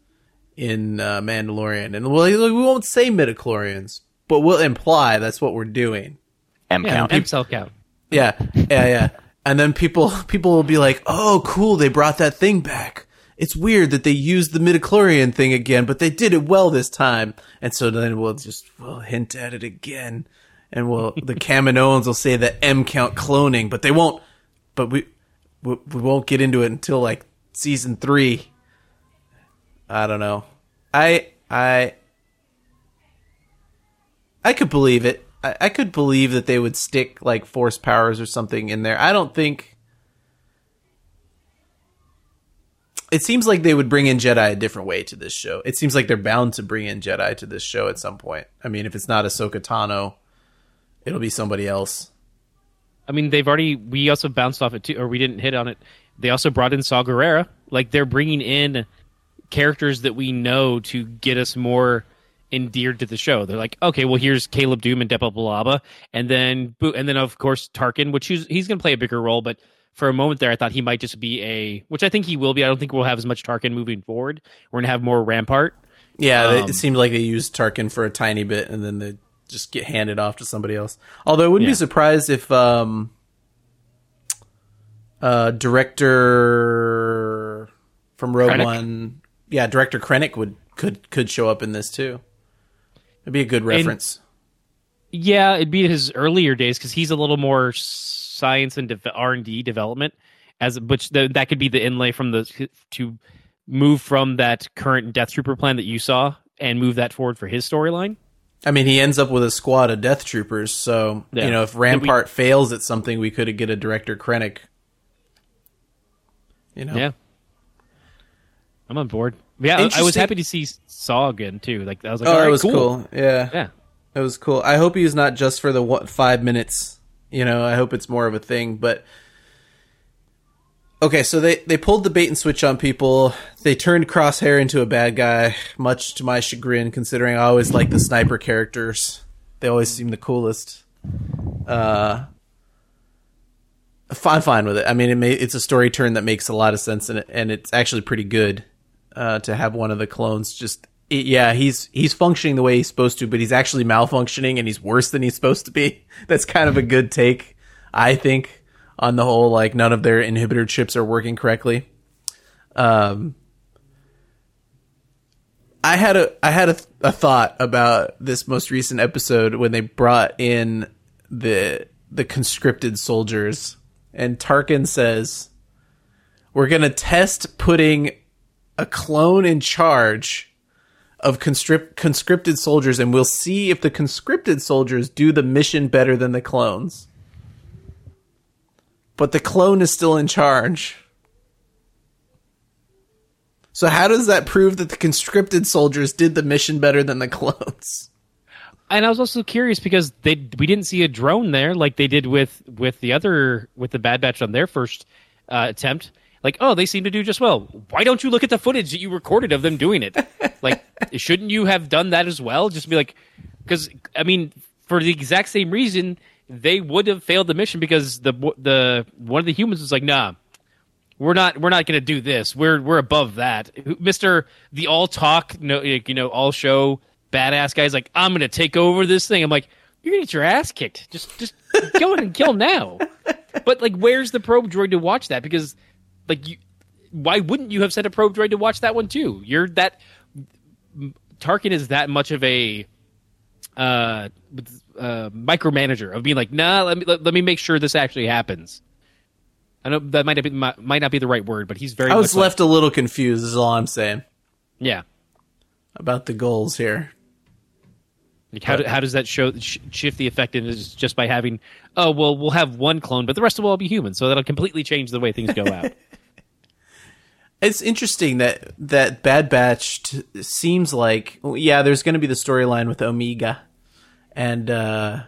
in uh, Mandalorian. And we'll, we won't say midichlorians, but we'll imply that's what we're doing. M yeah, count. M cell count. Yeah, yeah, yeah. And then people people will be like, "Oh, cool, they brought that thing back." It's weird that they used the midichlorian thing again, but they did it well this time. And so then we'll just we'll hint at it again, and we'll the Kaminoans will say that M count cloning, but they won't. But we we, we won't get into it until like season three. I don't know. I I I could believe it. I, I could believe that they would stick like force powers or something in there. I don't think. It seems like they would bring in Jedi a different way to this show. It seems like they're bound to bring in Jedi to this show at some point. I mean, if it's not Ahsoka Tano, it'll be somebody else. I mean, they've already. We also bounced off it too, or we didn't hit on it. They also brought in Saw Gerrera. Like they're bringing in characters that we know to get us more endeared to the show. They're like, okay, well, here's Caleb Dume and Depa Billaba, and then and then of course Tarkin, which he's, he's going to play a bigger role. But for a moment there, I thought he might just be a, which I think he will be. I don't think we'll have as much Tarkin moving forward. We're going to have more Rampart. Yeah, Um, it seemed like they used Tarkin for a tiny bit and then they just get handed off to somebody else. Although I wouldn't Yeah. be surprised if um uh director from Rogue Krennic? One yeah, director Krennic would could could show up in this too. It'd be a good reference. Yeah, it'd be his earlier days because he's a little more science and R and D development, as which the, that could be the inlay from the to move from that current Death Trooper plan that you saw and move that forward for his storyline. I mean, he ends up with a squad of Death Troopers, so Yeah. you know if Rampart fails at something, we could get a director Krennic. You know, Yeah, I'm on board. Yeah, I- was happy to see Saw again too. Like I was like, oh, that right, was cool. cool. Yeah, Yeah, It was cool. I hope he's not just for the five minutes. You know, I hope it's more of a thing. But okay, so they they pulled the bait and switch on people. They turned Crosshair into a bad guy, much to my chagrin. Considering I always like the sniper characters, they always seem the coolest. Uh, fine, fine with it. I mean, it may, it's a story turn that makes a lot of sense, and and it's actually pretty good uh, to have one of the clones just. yeah, he's he's functioning the way he's supposed to, but he's actually malfunctioning, and he's worse than he's supposed to be. That's kind of a good take, I think, on the whole. Like none of their inhibitor chips are working correctly. Um, I had a I had a, a thought about this most recent episode when they brought in the the conscripted soldiers, and Tarkin says, "We're gonna test putting a clone in charge of conscript, conscripted soldiers, and we'll see if the conscripted soldiers do the mission better than the clones." But the clone is still in charge. So how does that prove that the conscripted soldiers did the mission better than the clones? and I was also curious because they we didn't see a drone there like they did with with the other with the Bad Batch on their first uh, attempt. Like, oh, they seem to do just well. Why don't you look at the footage that you recorded of them doing it? like, shouldn't you have done that as well? Just be like, because I mean, for the exact same reason, they would have failed the mission because the the one of the humans was like, nah. We're not. We're not going to do this. We're we're above that, Mister. The all talk, no, you know, all show badass guy's like, I'm going to take over this thing. I'm like, you're going to get your ass kicked. Just just go in and kill him now. But like, where's the probe droid to watch that? Because like you why wouldn't you have sent a probe droid to watch that one too? You're that Tarkin is that much of a uh, uh, micromanager of being like, nah, let me let, let me make sure this actually happens. I know that might not be might might not be the right word, but he's very. I was much like- left a little confused. Is all I'm saying yeah. about the goals here. Like how, do, how does that show sh- shift the effectiveness just by having oh well we'll have one clone but the rest of them will all be human so that'll completely change the way things go out It's interesting that that Bad Batch t- seems like yeah, there's going to be the storyline with Omega, and uh,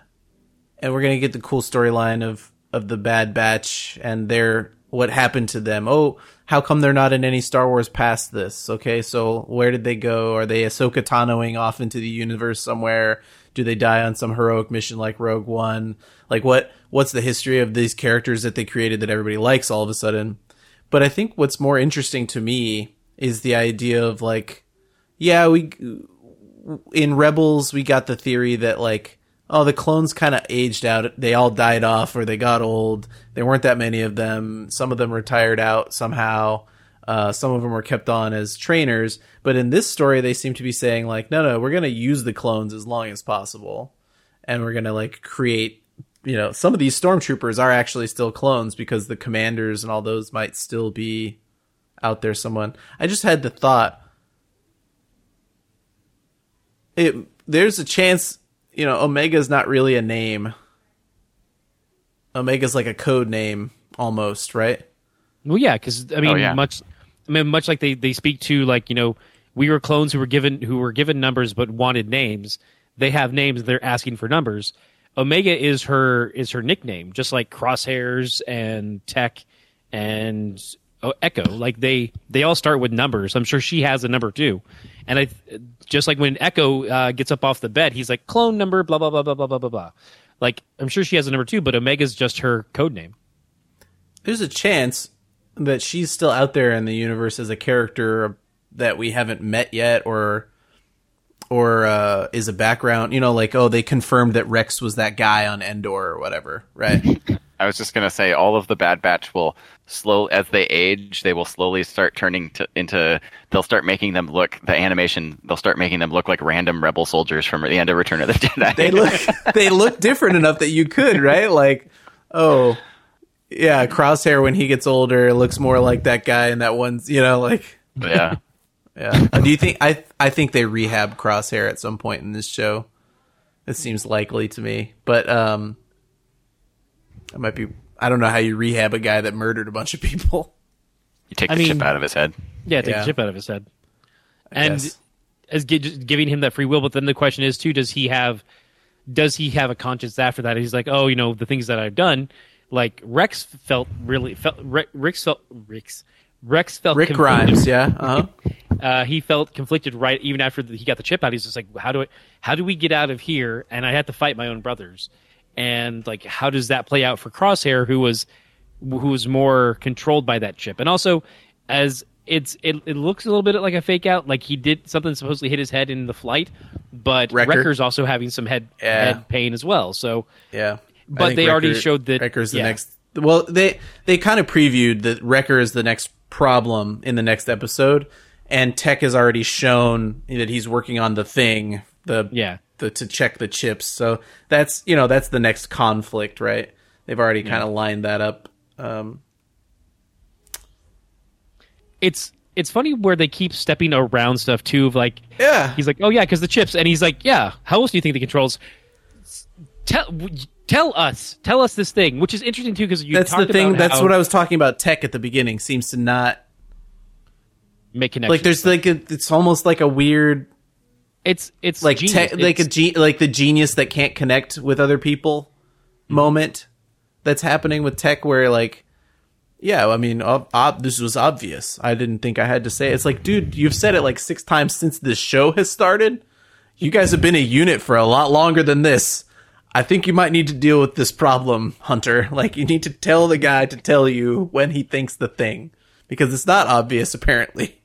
and we're going to get the cool storyline of of the Bad Batch and their what happened to them. Oh, how come they're not in any Star Wars past this? Okay, so where did they go? Are they Ahsoka Tanoing off into the universe somewhere? Do they die on some heroic mission like Rogue One? Like what? What's the history of these characters that they created that everybody likes all of a sudden? But I think what's more interesting to me is the idea of like, yeah, we in Rebels we got the theory that like, oh, the clones kind of aged out. They all died off or they got old. There weren't that many of them. Some of them retired out somehow. Uh, some of them were kept on as trainers. But in this story, they seem to be saying like, no, no, we're going to use the clones as long as possible, and we're going to like create you know, some of these stormtroopers are actually still clones because the commanders and all those might still be out there someone. I just had the thought it there's a chance, you know, Omega's not really a name. Omega's like a code name almost, right? well yeah because I mean Oh, yeah. much I mean much like they they speak to like you know we were clones who were given who were given numbers but wanted names they have names they're asking for numbers Omega is her is her nickname just like crosshairs and tech and oh, Echo. Like they they all start with numbers. I'm sure she has a number too. And I just like when Echo uh, gets up off the bed he's like clone number blah blah blah blah blah blah blah blah. Like I'm sure she has a number too but Omega's just her code name. There's a chance that she's still out there in the universe as a character that we haven't met yet or or uh, is a background, you know, like oh they confirmed that Rex was that guy on Endor or whatever, right? I was just gonna say all of the Bad Batch will slow as they age, they will slowly start turning to, into. They'll start making them look the animation. They'll start making them look like random rebel soldiers from the end of Return of the Jedi. they look they look different enough that you could, right? Like, oh, yeah, Crosshair when he gets older looks more like that guy in that one, you know, like yeah. Yeah. Do you think I I think they rehab Crosshair at some point in this show? It seems likely to me, but um, it might be. I don't know how you rehab a guy that murdered a bunch of people. You take I the mean- chip out of his head. Yeah, take Yeah. the chip out of his head. I and guess. as gi- giving him that free will, but then the question is too: Does he have? Does he have a conscience after that? He's like, oh, you know, the things that I've done. Like Rex felt really felt. Re- Rex felt Rex. Rex felt Rick conflicted. Grimes, yeah, uh huh. Uh, he felt conflicted right even after the, he got the chip out. He's just like, how do I? How do we get out of here? And I had to fight my own brothers. And like, how does that play out for Crosshair, who was who was more controlled by that chip? And also, as it's it, it looks a little bit like a fake out. Like he did something supposedly hit his head in the flight, but Wrecker. Wrecker's also having some head Yeah. head pain as well. So Yeah, But they already showed that- Wrecker's the yeah. next. Well, they they kind of previewed that Wrecker is the next problem in the next episode, and Tech has already shown that he's working on the thing, the Yeah. the to check the chips. So that's you know that's the next conflict, right? They've already kind of lined that up. Um, it's it's funny where they keep stepping around stuff too. Of like, Yeah. he's like, oh yeah, because the chips, and he's like, yeah. How else do you think the controls? Tell tell us, tell us this thing, which is interesting too because you that's the thing. That's how what I was talking about. Tech at the beginning seems to not make connections. like. There's like a, it's almost like a weird it's it's like te- like a ge- like the genius that can't connect with other people Mm-hmm. moment that's happening with tech where like yeah i mean ob- ob- this was obvious i didn't think i had to say it. it's like dude you've said it like six times since this show has started you guys have been a unit for a lot longer than this i think you might need to deal with this problem hunter like you need to tell the guy to tell you when he thinks the thing because it's not obvious apparently.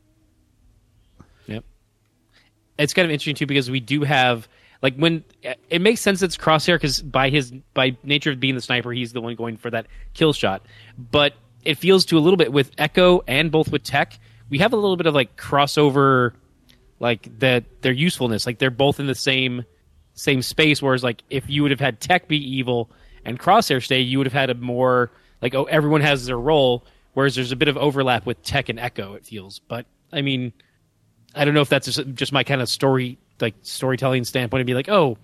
It's kind of interesting too because we do have like when it makes sense it's Crosshair because by his by nature of being the sniper, he's the one going for that kill shot. But it feels to a little bit with Echo and both with Tech. We have a little bit of like crossover, like that their usefulness. Like they're both in the same same space. Whereas like if you would have had Tech be evil and Crosshair stay, you would have had a more like oh everyone has their role. Whereas there's a bit of overlap with Tech and Echo. It feels, but I mean, I don't know if that's just, just my kind of story like storytelling standpoint to be like oh.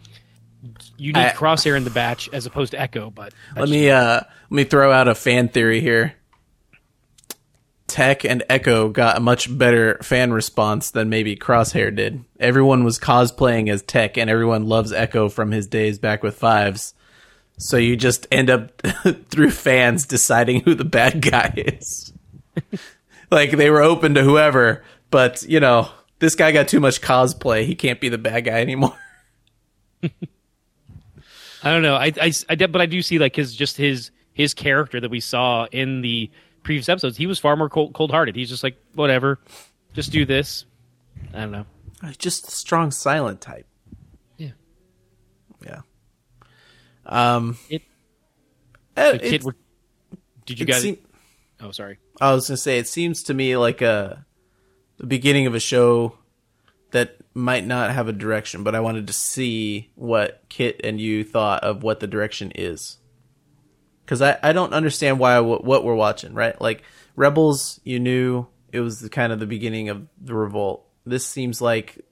You need I- Crosshair in the batch as opposed to Echo, but Let me uh let me throw out a fan theory here. Tech and Echo got a much better fan response than maybe Crosshair did. Everyone was cosplaying as Tech and everyone loves Echo from his days back with fives. So you just end up through fans deciding who the bad guy is. like they were open to whoever, but you know, this guy got too much cosplay. He can't be the bad guy anymore. I don't know. I, I, I but I do see like his just his his character that we saw in the previous episodes. He was far more cold cold hearted. He's just like whatever, just do this. I don't know. Just a strong silent type. Yeah. Yeah. Um. It- uh, The kid, did you guys? seem- oh, sorry. I was gonna say it seems to me like a the beginning of a show that might not have a direction, but I wanted to see what Kit and you thought of what the direction is. Because I, I don't understand why what, what we're watching, right? Like Rebels, you knew it was the kind of the beginning of the revolt. This seems like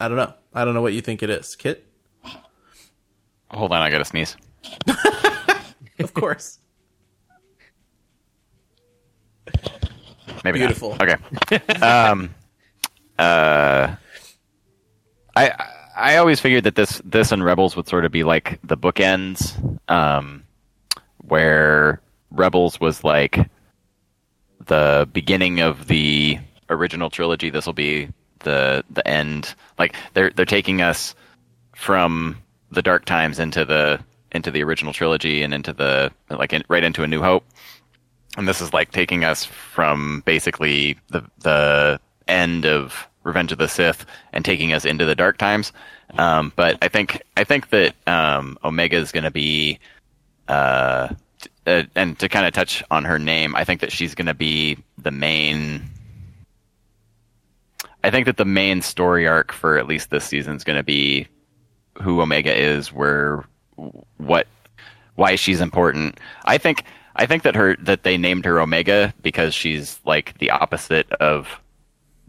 I don't know. I don't know what you think it is, Kit. Hold on, I gotta sneeze. Of course. Maybe not. Beautiful. Okay. um, uh, I I always figured that this this and Rebels would sort of be like the bookends, um, where Rebels was like the beginning of the original trilogy. This will be the the end. Like they're they're taking us from the dark times into the into the original trilogy and into the like in, right into a new hope and this is like taking us from basically the the end of Revenge of the Sith and taking us into the dark times. Um, but I think I think that um, Omega is going to be, uh, uh, and to kind of touch on her name, I think that she's going to be the main. I think that the main story arc for at least this season is going to be who Omega is, where what why she's important. I think I think that her that they named her Omega because she's like the opposite of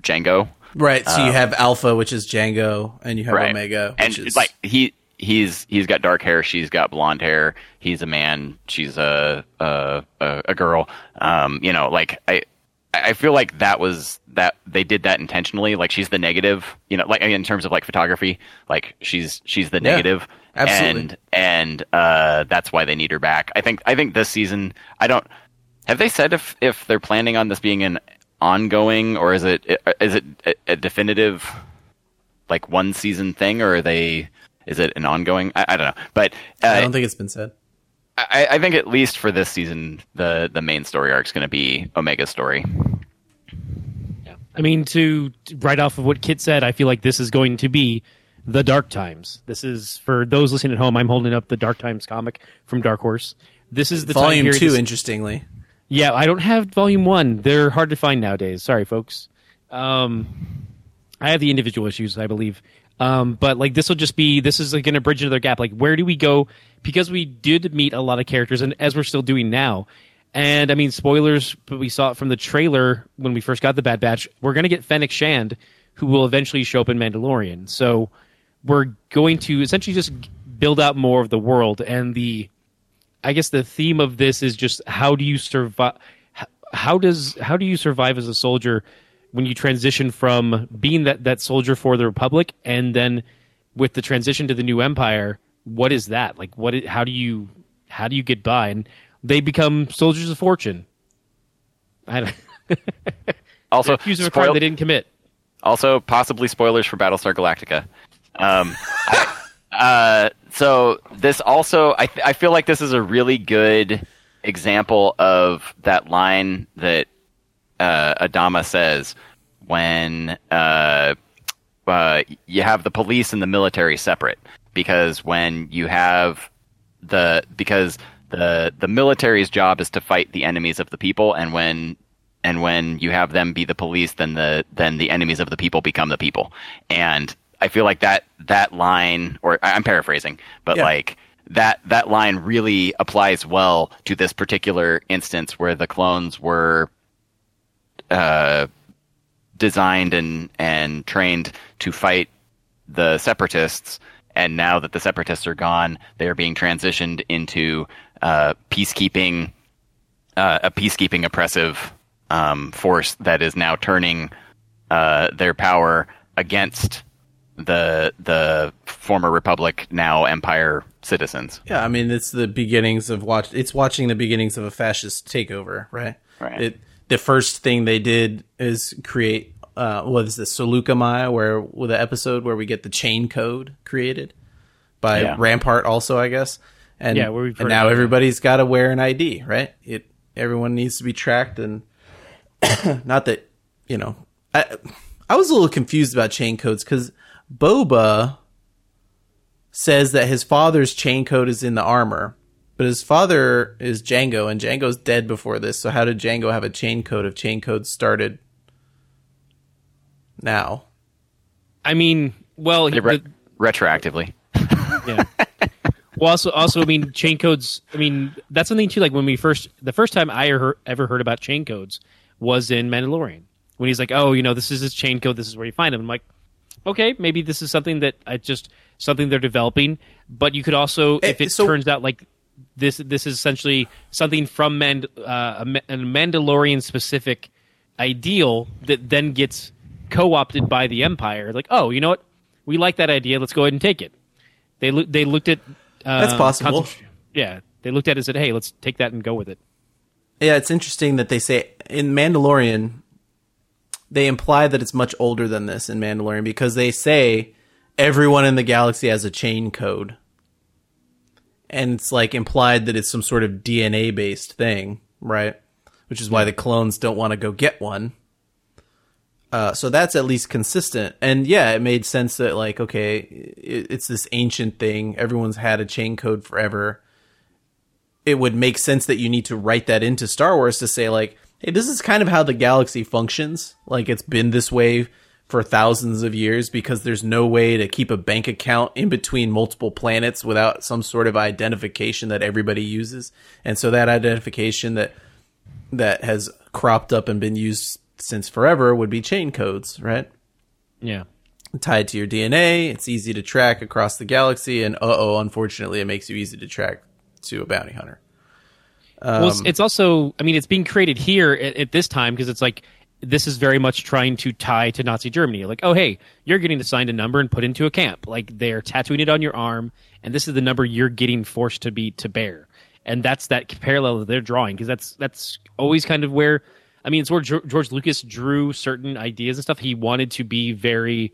Jango. Right. So you have Alpha, which is Jango, and you have Right. Omega, and which is like he he's he's got dark hair, she's got blonde hair. He's a man, she's a a a, a girl. Um, you know, like I I feel like that was that they did that intentionally. Like she's the negative, you know, like in terms of like photography, like she's she's the Yeah, negative, absolutely. and and uh, that's why they need her back. I think I think this season, I don't have they said if if they're planning on this being an ongoing or is it is it a, a definitive like one season thing or are they is it an ongoing? I, I don't know, but uh, I don't think it's been said. I, I think at least for this season, the the main story arc is going to be Omega's story. Yeah. I mean, to to- right off of what Kit said, I feel like this is going to be the Dark Times. This is for those listening at home. I'm holding up the Dark Times comic from Dark Horse. This is the Volume period two, this- interestingly. Yeah, I don't have volume one. They're hard to find nowadays. Sorry, folks. Um, I have the individual issues, I believe. Um, but like this will just be this is like going to bridge another gap. Like where do we go? Because we did meet a lot of characters, and as we're still doing now. And I mean, spoilers, but we saw it from the trailer when we first got the Bad Batch. We're to get Fennec Shand, who will eventually show up in Mandalorian. So we're going to essentially just build out more of the world and the I guess the theme of this is just how do you survive? How does how do you survive as a soldier when you transition from being that that soldier for the Republic and then with the transition to the new Empire? What is that like? What? How do you how do you get by? And they become soldiers of fortune. I don't. Also, accused of a crime they didn't commit. also possibly spoilers for Battlestar Galactica. Um, I, uh, so this also, I, th- I feel like this is a really good example of that line that uh, Adama says when uh, uh, you have the police and the military separate, because when you have the because the the military's job is to fight the enemies of the people, and when and when you have them be the police, then the then the enemies of the people become the people. And I feel like that that line, or I'm paraphrasing, but Yeah. like that that line really applies well to this particular instance where the clones were uh, designed and and trained to fight the separatists and now that the separatists are gone they are being transitioned into uh, peacekeeping uh, a peacekeeping oppressive um, force that is now turning uh, their power against the the former republic now empire citizens Yeah, I mean it's the beginnings of watch. It's watching the beginnings of a fascist takeover, right? Right. It the first thing they did is create uh, what is this Saluka Maya, where with the episode where we get the chain code created by Yeah. Rampart, also I guess. And, Yeah, and now everybody's got to wear an ID, right? It everyone needs to be tracked, and not that you know. I I was a little confused about chain codes because Boba says that his father's chain code is in the armor, but his father is Jango, and Jango's dead before this. So how did Jango have a chain code if chain code started now? I mean, well, he, Re- the- retroactively yeah. Well, also, also, I mean, chain codes. I mean, that's something too. Like when we first, the first time I heard, ever heard about chain codes was in Mandalorian. When he's like, "Oh, you know, this is his chain code. This is where you find him." I'm like, okay, maybe this is something that I just something they're developing. But you could also, if Eh, it so- turns out like this, this is essentially something from Mand- uh, a a Mandalorian specific ideal that then gets co-opted by the Empire. Like, oh, you know what? We like that idea. Let's go ahead and take it. They loo- they looked at uh, That's possible. concentr- Yeah, they looked at it and said, "Hey, let's take that and go with it." Yeah, it's interesting that they say in Mandalorian they imply that it's much older than this in Mandalorian because they say everyone in the galaxy has a chain code. And it's like implied that it's some sort of DNA based thing, right? Which is why the clones don't want to go get one. Uh, so that's at least consistent. And yeah, it made sense that like, okay, it, it's this ancient thing. Everyone's had a chain code forever it would make sense that you need to write that into Star Wars to say like, hey, this is kind of how the galaxy functions. Like it's been this way for thousands of years because there's no way to keep a bank account in between multiple planets without some sort of identification that everybody uses. And so that identification that that has cropped up and been used since forever would be chain codes, right? Yeah, Tied to your DNA, it's easy to track across the galaxy and uh-oh, unfortunately it makes you easy to track to a bounty hunter. well, Um, it's, it's also, I mean, it's being created here at, at this time because it's like this is very much trying to tie to Nazi Germany. Like, oh, hey, you're getting assigned a number and put into a camp. Like they're tattooing it on your arm, and this is the number you're getting forced to be to bear. And that's that parallel that they're drawing because that's that's always kind of where, I mean, it's where George Lucas drew certain ideas and stuff. He wanted to be very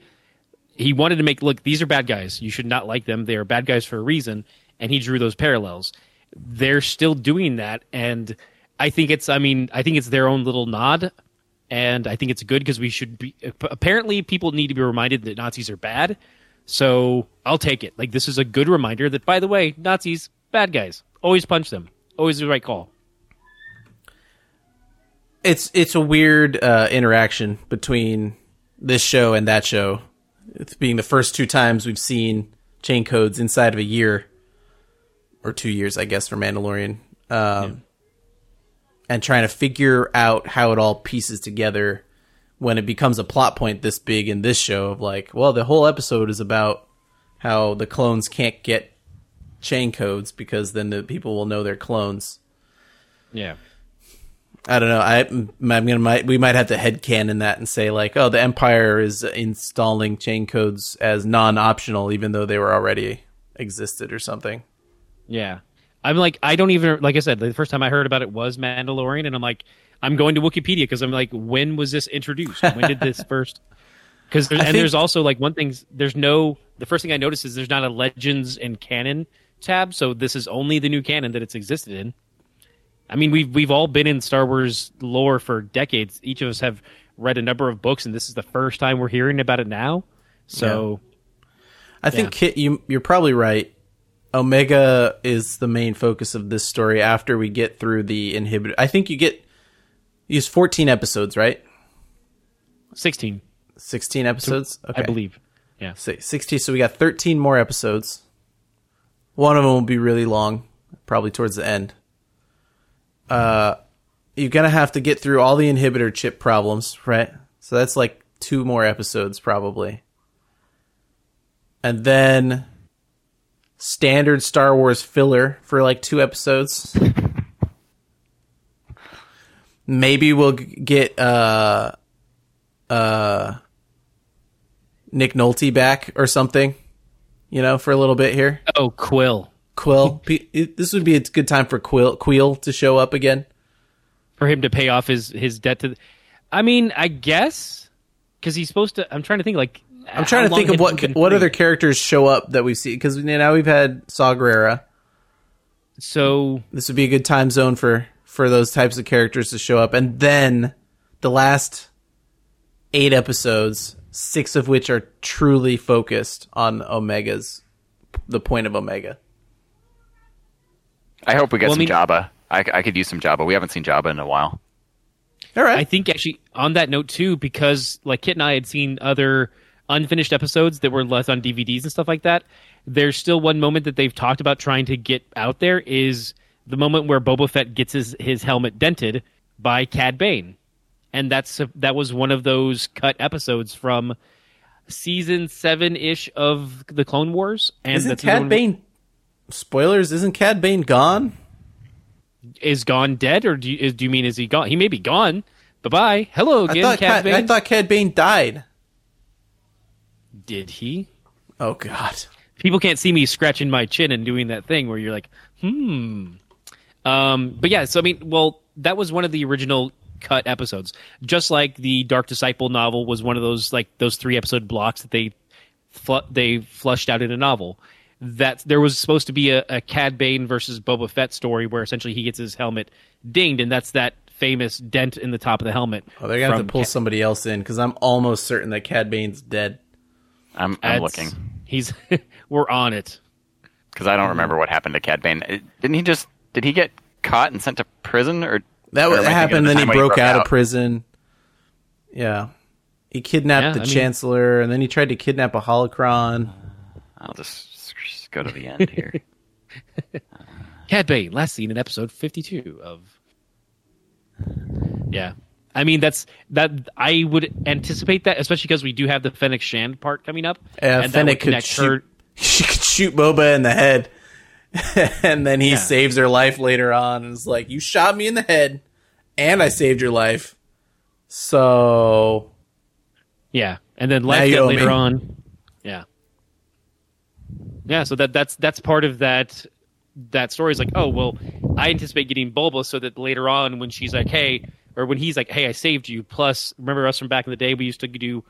he wanted to make look these are bad guys you should not like them they are bad guys for a reason and he drew those parallels they're still doing that and i think it's i mean i think it's their own little nod and i think it's good because we should be apparently people need to be reminded that nazis are bad. So i'll take it. Like this is a good reminder that by the way nazis bad guys. Always punch them. Always the right call. It's it's a weird uh, interaction between this show and that show. It's being the first two times we've seen chain codes inside of a year or two years, I guess, for Mandalorian, um, and trying to figure out how it all pieces together when it becomes a plot point this big in this show of like, well, the whole episode is about how the clones can't get chain codes because then the people will know they're clones. yeah I don't know. I, I'm gonna might we might have to headcanon that and say like, oh, the Empire is installing chain codes as non-optional, even though they were already existed or something. Yeah. I'm like, I don't even, like I said, the first time I heard about it was Mandalorian, and I'm like, I'm going to Wikipedia because I'm like, when was this introduced? When did this first? Because and think- there's also like one thing, there's no, the first thing I noticed is there's not a Legends and Canon tab, so this is only the new canon that it's existed in. I mean, we've we've all been in Star Wars lore for decades. Each of us have read a number of books, and this is the first time we're hearing about it now. So I think Kit, you you're probably right Omega is the main focus of this story after we get through the inhibitor. I think you get use 14 episodes, right? Sixteen, 16 episodes. Okay. I believe. Yeah. 16 so we got 13 more episodes. One of them will be really long, probably towards the end. Uh you're going to have to get through all the inhibitor chip problems, right? So that's like two more episodes probably. And then standard Star Wars filler for like two episodes. Maybe we'll get uh uh Nick Nolte back or something, you know, for a little bit here. Oh, Quill. Quill, this would be a good time for Quill Kuiil to show up again. for him to pay off his his debt to. I mean, I guess because he's supposed to. I'm trying to think. Like, I'm trying to think of what what other characters show up that we see because now we've had Saw Gerrera. So This would be a good time zone for for those types of characters to show up, and then the last eight episodes, six of which are truly focused on Omega's the point of Omega. I hope we get Well, I some mean- Jabba. I, I could use some Jabba. We haven't seen Jabba in a while. All right, I think actually on that note too, because like Kit and I had seen other unfinished episodes that were left on DVDs and stuff like that. There's still one moment that they've talked about trying to get out there is the moment where Boba Fett gets his, his helmet dented by Cad Bane, and that's that was one of those cut episodes from season seven ish of the Clone Wars. And isn't the Cad Bane? Spoilers, isn't Cad Bane gone? is gone dead, or do you, is, do you mean is he gone? He may be gone. Bye bye. Hello again, Cad Cad, Bane. I thought Cad Bane died. Did he? Oh God. people can't see me scratching my chin and doing that thing where you're like, hmm. Um, but yeah, so I mean, well, that was one of the original cut episodes. Just like the Dark Disciple novel was one of those like those three episode blocks that they fl- they flushed out in a novel. That there was supposed to be a, a Cad Bane versus Boba Fett story where essentially he gets his helmet dinged, and that's that famous dent in the top of the helmet. Oh, they're gonna have to pull Ca- somebody else in because I'm almost certain that Cad Bane's dead. I'm, I'm That's- looking He's we're on it. because I don't remember what happened to Cad Bane. Uh, Didn't he just? Did he get caught and sent to prison, or That or was am happened. of the Then he time when broke, out, of prison. Yeah, he kidnapped Yeah, the I mean- chancellor, and then he tried to kidnap a holocron. I'll just s- go to the end here. Cad Bane, last seen in episode 52 of. Yeah. I mean, that's that. I would anticipate that, especially because we do have the Fennec Shand part coming up. Uh, and Fennec could shoot, she could shoot Boba in the head, and then he Yeah. saves her life later on. And is like, "You shot me in the head, and I saved your life." So Yeah. And then Now life you debt owe later me. on. Yeah. Yeah, so that that's that's part of that that story is like, oh well, I anticipate getting Bulba so that later on when she's like, hey, or when he's like, hey, I saved you. Plus, remember us from back in the day? We used to do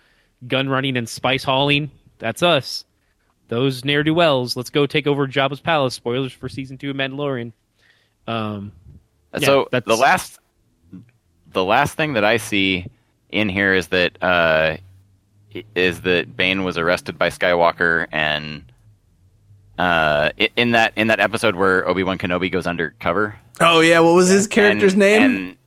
gun running and spice hauling. That's us. Those ne'er do wells. Let's go take over Jabba's palace. Spoilers for season two of Mandalorian. Um, Yeah, so that's- the last, the last thing that I see in here is that uh, is that Bane was arrested by Skywalker, and uh, in that in that episode where Obi Wan Kenobi goes undercover, Oh yeah, what was his character's and- name? And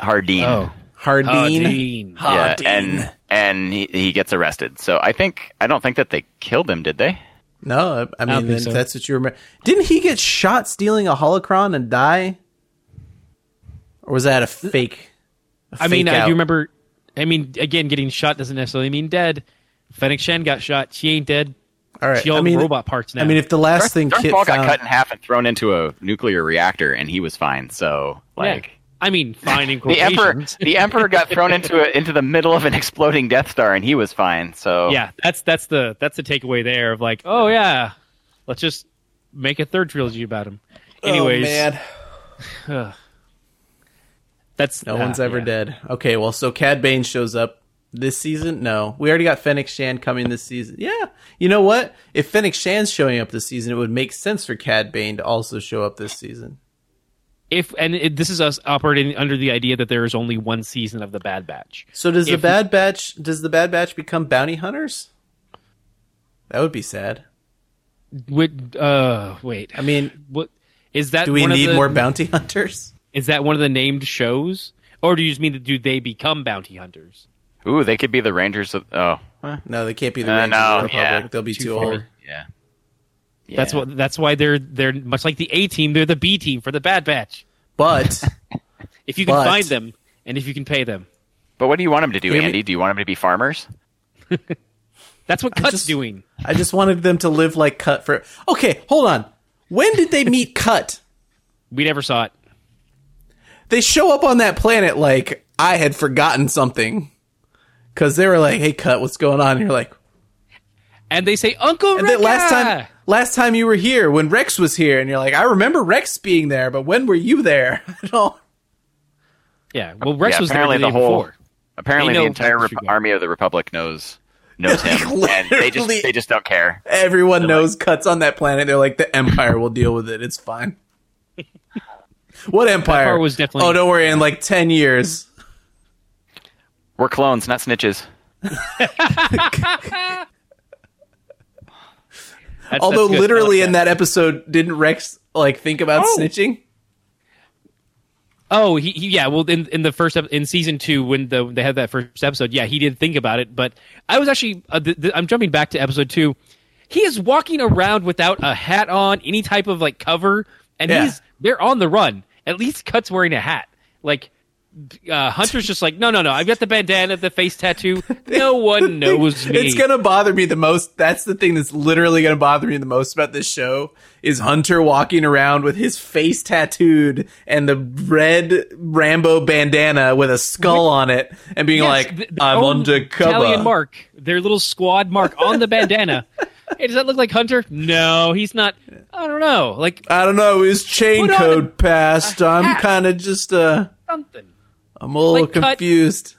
Hardeen. oh, Hardeen. Hardeen. yeah, Hardeen. and and he, he gets arrested. So I think I don't think that they killed him, did they? No, I I mean think so. that's what you remember. Didn't he get shot stealing a holocron and die? Or was that a fake? a I mean, fake I do remember. I mean, again, getting shot doesn't necessarily mean dead. Fennec Shand got shot. She ain't dead. All right, She all I mean, robot parts now. I mean, if the last Darth, thing Darth Kit Maul got cut in half and thrown into a nuclear reactor, and he was fine. So Yeah. Like. I mean, fine in The emperor, quotations. the emperor got thrown into a, into the middle of an exploding Death Star, and he was fine. So yeah, that's that's the that's the takeaway there of like, oh yeah, let's just make a third trilogy about him. Anyways, oh man, that's no ah, one's ever yeah. dead. Okay, well, so Cad Bane shows up this season. No, we already got Fennec Shand coming this season. Yeah, you know what? If Fennec Shand's showing up this season, it would make sense for Cad Bane to also show up this season. If and it, this is us operating under the idea that there is only one season of the Bad Batch. So does the Bad Batch? Does the Bad Batch become bounty hunters? That would be sad. Would uh wait? I mean, What is that? do we one need of the, more bounty hunters? Is that one of the named shows, or do you just mean that do they become bounty hunters? Ooh, they could be the Rangers of. Oh, No, they can't be the Uh, Rangers no, of the Republic. yeah. They'll be Too too, old. yeah. That's what. That's why they're they're much like the A team. They're the B team for the Bad Batch. But If you can But- find them and if you can pay them, But what do you want them to do, Hear me- Andy? Do you want them to be farmers? that's what Cut's just- doing. I just wanted them to live like Cut for. Okay, hold on. When did they meet Cut? We never saw it. They show up on that planet like I had forgotten something. Because they were like, "Hey, Cut, what's going on?" And you're like, And they say Uncle And then last time, last time you were here when Rex was here, and you're like, I remember Rex being there, but when were you there? at don't. Yeah. Well, Rex yeah, was there apparently the, the day whole before. apparently the entire Rex Rep- army of the Republic knows knows him, and they just they just don't care. Everyone knows Cut's on that planet. They're like, the Empire will deal with it. It's fine. what Empire? part was definitely- Oh, don't worry. In like ten years, We're clones, not snitches. That's- although that's literally like in that episode, didn't Rex like think about Oh. snitching? Oh, he, he yeah. Well, in in the first ep- in season two, when the they had that first episode, yeah, he did think about it. But I was actually uh, th- th- I'm jumping back to episode two. He is walking around without a hat on, any type of like cover, and Yeah. he's they're on the run. At least Cut's wearing a hat. Like uh, Hunter's just like, no, no, no. I've got the bandana, the face tattoo. No one knows me. It's gonna bother me the most. That's the thing that's literally gonna bother me the most about this show is Hunter walking around with his face tattooed and the red Rambo bandana with a skull on it and being Yes, like, the- the "I'm undercover." Italian mark, their little squad mark on the bandana. hey, does that look like Hunter? No, he's not. I don't know. Like I don't know. His chain code passed. I'm kind of just uh, something. I'm a little Like, confused.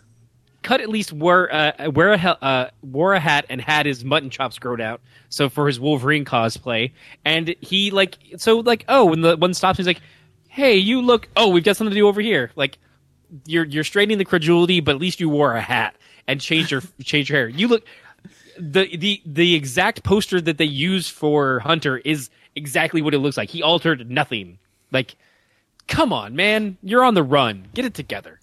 Cut at least wear uh, wear a uh, wore a hat and had his mutton chops grown out. So for his Wolverine cosplay, and he like so like oh when the one stops he's like, hey you look oh we've got something to do over here. Like you're you're straining the credulity but at least you wore a hat and changed your changed your hair. You look the the the exact poster that they used for Hunter is exactly what it looks like. He altered nothing. Like come on man. You're on the run. Get it together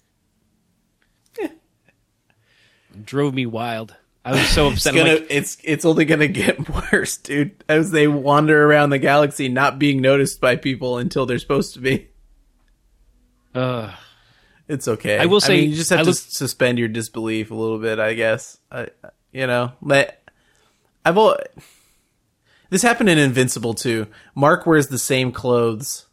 drove me wild I was so upset I'm gonna. like, it's it's only gonna get worse, dude. As they wander around the galaxy, not being noticed by people until they're supposed to be. Ugh. It's okay. I will say- mean, you just have I to look- suspend your disbelief a little bit, I guess. I, you know, but I've al- this happened in Invincible too. Mark wears the same clothes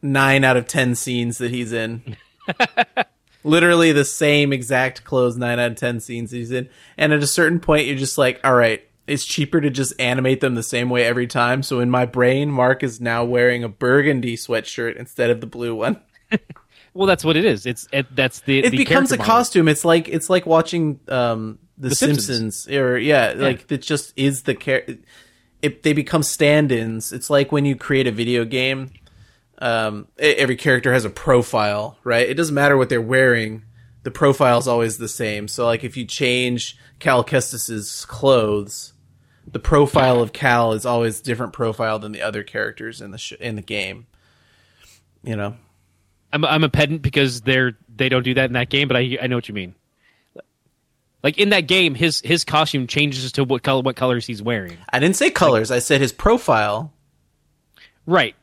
nine out of ten scenes that he's in. Literally the same exact clothes nine out of ten scenes he's in. And at a certain point, you're just like, all right. It's cheaper to just animate them the same way every time. So in my brain, Mark is now wearing a burgundy sweatshirt instead of the blue one. well that's what it is it's it, that's the it the becomes a model. costume. It's like it's like watching um the, The Simpsons. Simpsons. or yeah, like it just is the char- It they become stand-ins. It's like when you create a video game. Um, every character has a profile, right? It doesn't matter what they're wearing. The profile is always the same. So, like, if you change Cal Kestis's clothes, the profile of Cal is always different profile than the other characters in the sh- in the game. You know, I'm I'm a pedant because they're they don't do that in that game, but I I know what you mean. Like in that game, his his costume changes to what color what colors he's wearing. I didn't say colors. I said his profile. Right.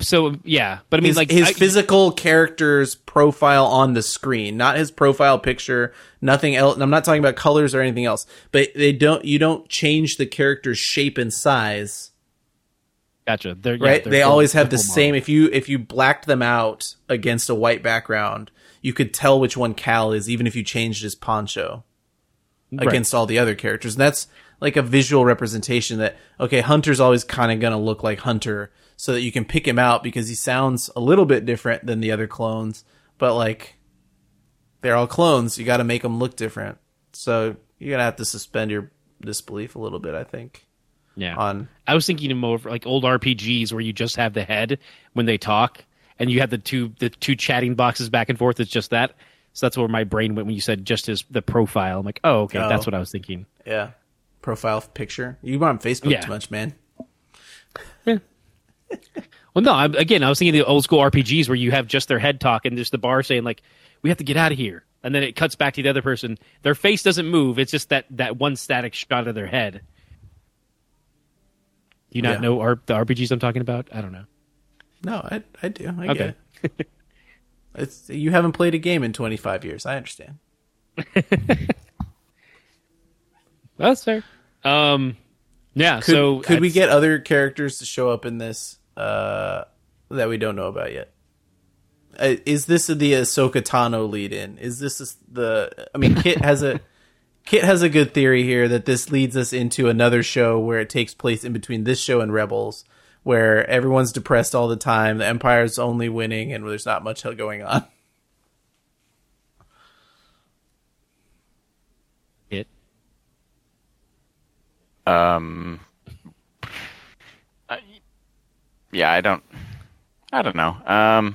So yeah, but I mean his, like his I- physical character's profile on the screen, not his profile picture, nothing else. and I'm not talking about colors or anything else, but they don't. You don't change the character's shape and size, Gotcha. They're, yeah, right? they're they full- always have the model. same. If you if you blacked them out against a white background, you could tell which one Cal is, even if you changed his poncho Right. against all the other characters. And that's like a visual representation that okay, Hunter's always kind of going to look like Hunter so that you can pick him out because he sounds a little bit different than the other clones, but like they're all clones, you got to make them look different. So you're going to have to suspend your disbelief a little bit, I think. Yeah. On I was thinking more of like old RPGs where you just have the head when they talk, and you have the two the two chatting boxes back and forth. It's just that. So that's where my brain went when you said just his the profile. I'm like, oh, okay, Oh. that's what I was thinking. yeah, profile picture. You're on Facebook Yeah. too much, man. Well, no. I'm, again, I was thinking of the old school RPGs where you have just their head talk and just the bar saying like, "We have to get out of here," and then it cuts back to the other person. Their face doesn't move. It's just that that one static shot of their head. Do you not Yeah. know R- the RPGs I'm talking about? I don't know. No, I I do. I Okay. get it. It's you haven't played a game in 25 years. I understand. That's fair. Um, yeah. Could, so could we get other characters to show up in this uh, that we don't know about yet? Uh, is this the Ahsoka Tano lead in? Is this the? I mean, Kit has a Kit has a good theory here that this leads us into another show where it takes place in between this show and Rebels, where everyone's depressed all the time, the Empire's only winning, and there's not much going on. it? Um, I- yeah, I don't, I don't know. Um,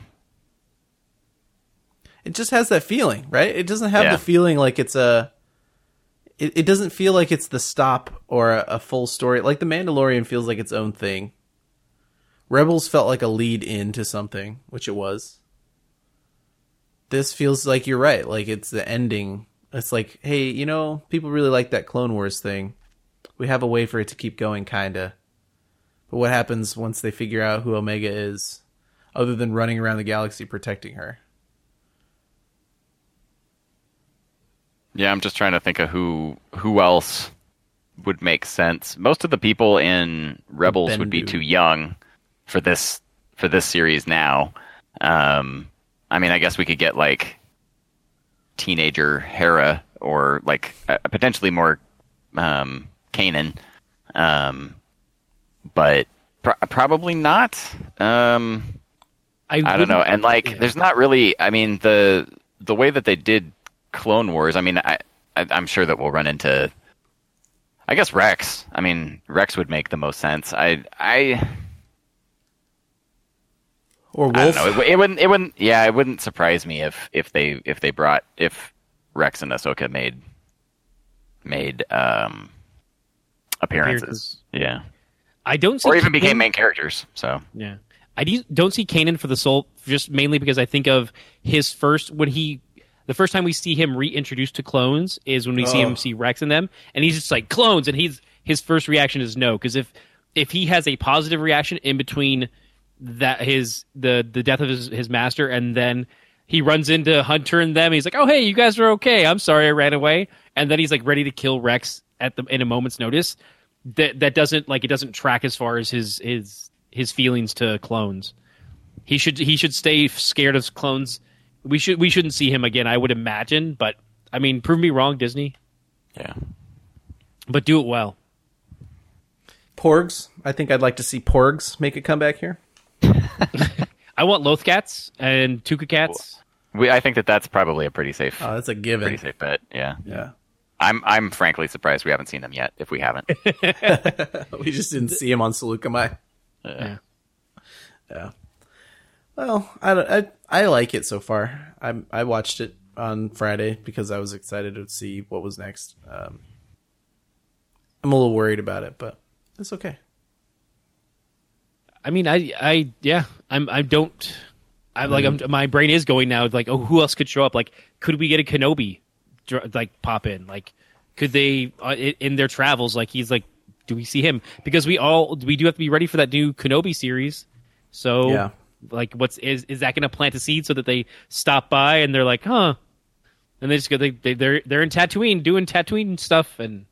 it just has that feeling, right? It doesn't have Yeah. the feeling like it's a. It, it doesn't feel like it's the stop or a, a full story. Like the Mandalorian feels like its own thing. Rebels felt like a lead into something, which it was. This feels like you're right. Like it's the ending. It's like, hey, you know, people really like that Clone Wars thing. We have a way for it to keep going, kinda. But what happens once they figure out who Omega is, other than running around the galaxy protecting her? yeah, I'm just trying to think of who who else would make sense. Most of the people in Rebels would be too young for this for this series now. Um, I mean, I guess we could get like teenager Hera or like uh, potentially more um, Kanan, um, but pr- probably not. Um, I don't know. And like, yeah. there's not really. I mean, the the way that they did Clone Wars. I mean, I, I I'm sure that we'll run into. I guess Rex. I mean, Rex would make the most sense. I I Or I don't know. It, it wouldn't. It wouldn't. Yeah, it wouldn't surprise me if if they if they brought if Rex and Ahsoka made made um appearances. Yeah, I don't see or even Kanan- became main characters. So Yeah, I do, don't see Kanan for the soul just mainly because I think of his first when he the first time we see him reintroduced to clones is when we see Oh. him see Rex in them, and he's just like clones, and he's his first reaction is no because if if he has a positive reaction in between that his the the death of his his master and then he runs into Hunter and them. He's like, "Oh, hey, you guys are okay. I'm sorry I ran away." And then he's like ready to kill Rex at the in a moment's notice. That that doesn't like it doesn't track as far as his his his feelings to clones. He should he should stay scared of clones. We should we shouldn't see him again. I would imagine, but I mean, prove me wrong, Disney, yeah, but do it well. Porgs. I think I'd like to see Porgs make a comeback here. I want Loth cats and Tooka cats. we. I think that that's probably a pretty safe, Oh, that's a given. pretty safe bet. Yeah, Yeah. I'm I'm frankly surprised we haven't seen them yet. If we haven't, We just didn't see him on Saleucami. Yeah. Yeah. Well, I, don't- I I like it so far. I I watched it on Friday because I was excited to see what was next. Um, I'm a little worried about it, but it's okay. I mean, I, I, yeah, I'm, I don't, I'm like, I'm, my brain is going now. Like, oh, who else could show up? Like, could we get a Kenobi, dr- like, pop in? Like, could they uh, in their travels? Like, he's like, do we see him? Because we all, we do have to be ready for that new Kenobi series. So, Yeah. like, what's is is that going to plant a seed so that they stop by and they're like, huh? And they just go, they, they they're they're in Tatooine doing Tatooine stuff, and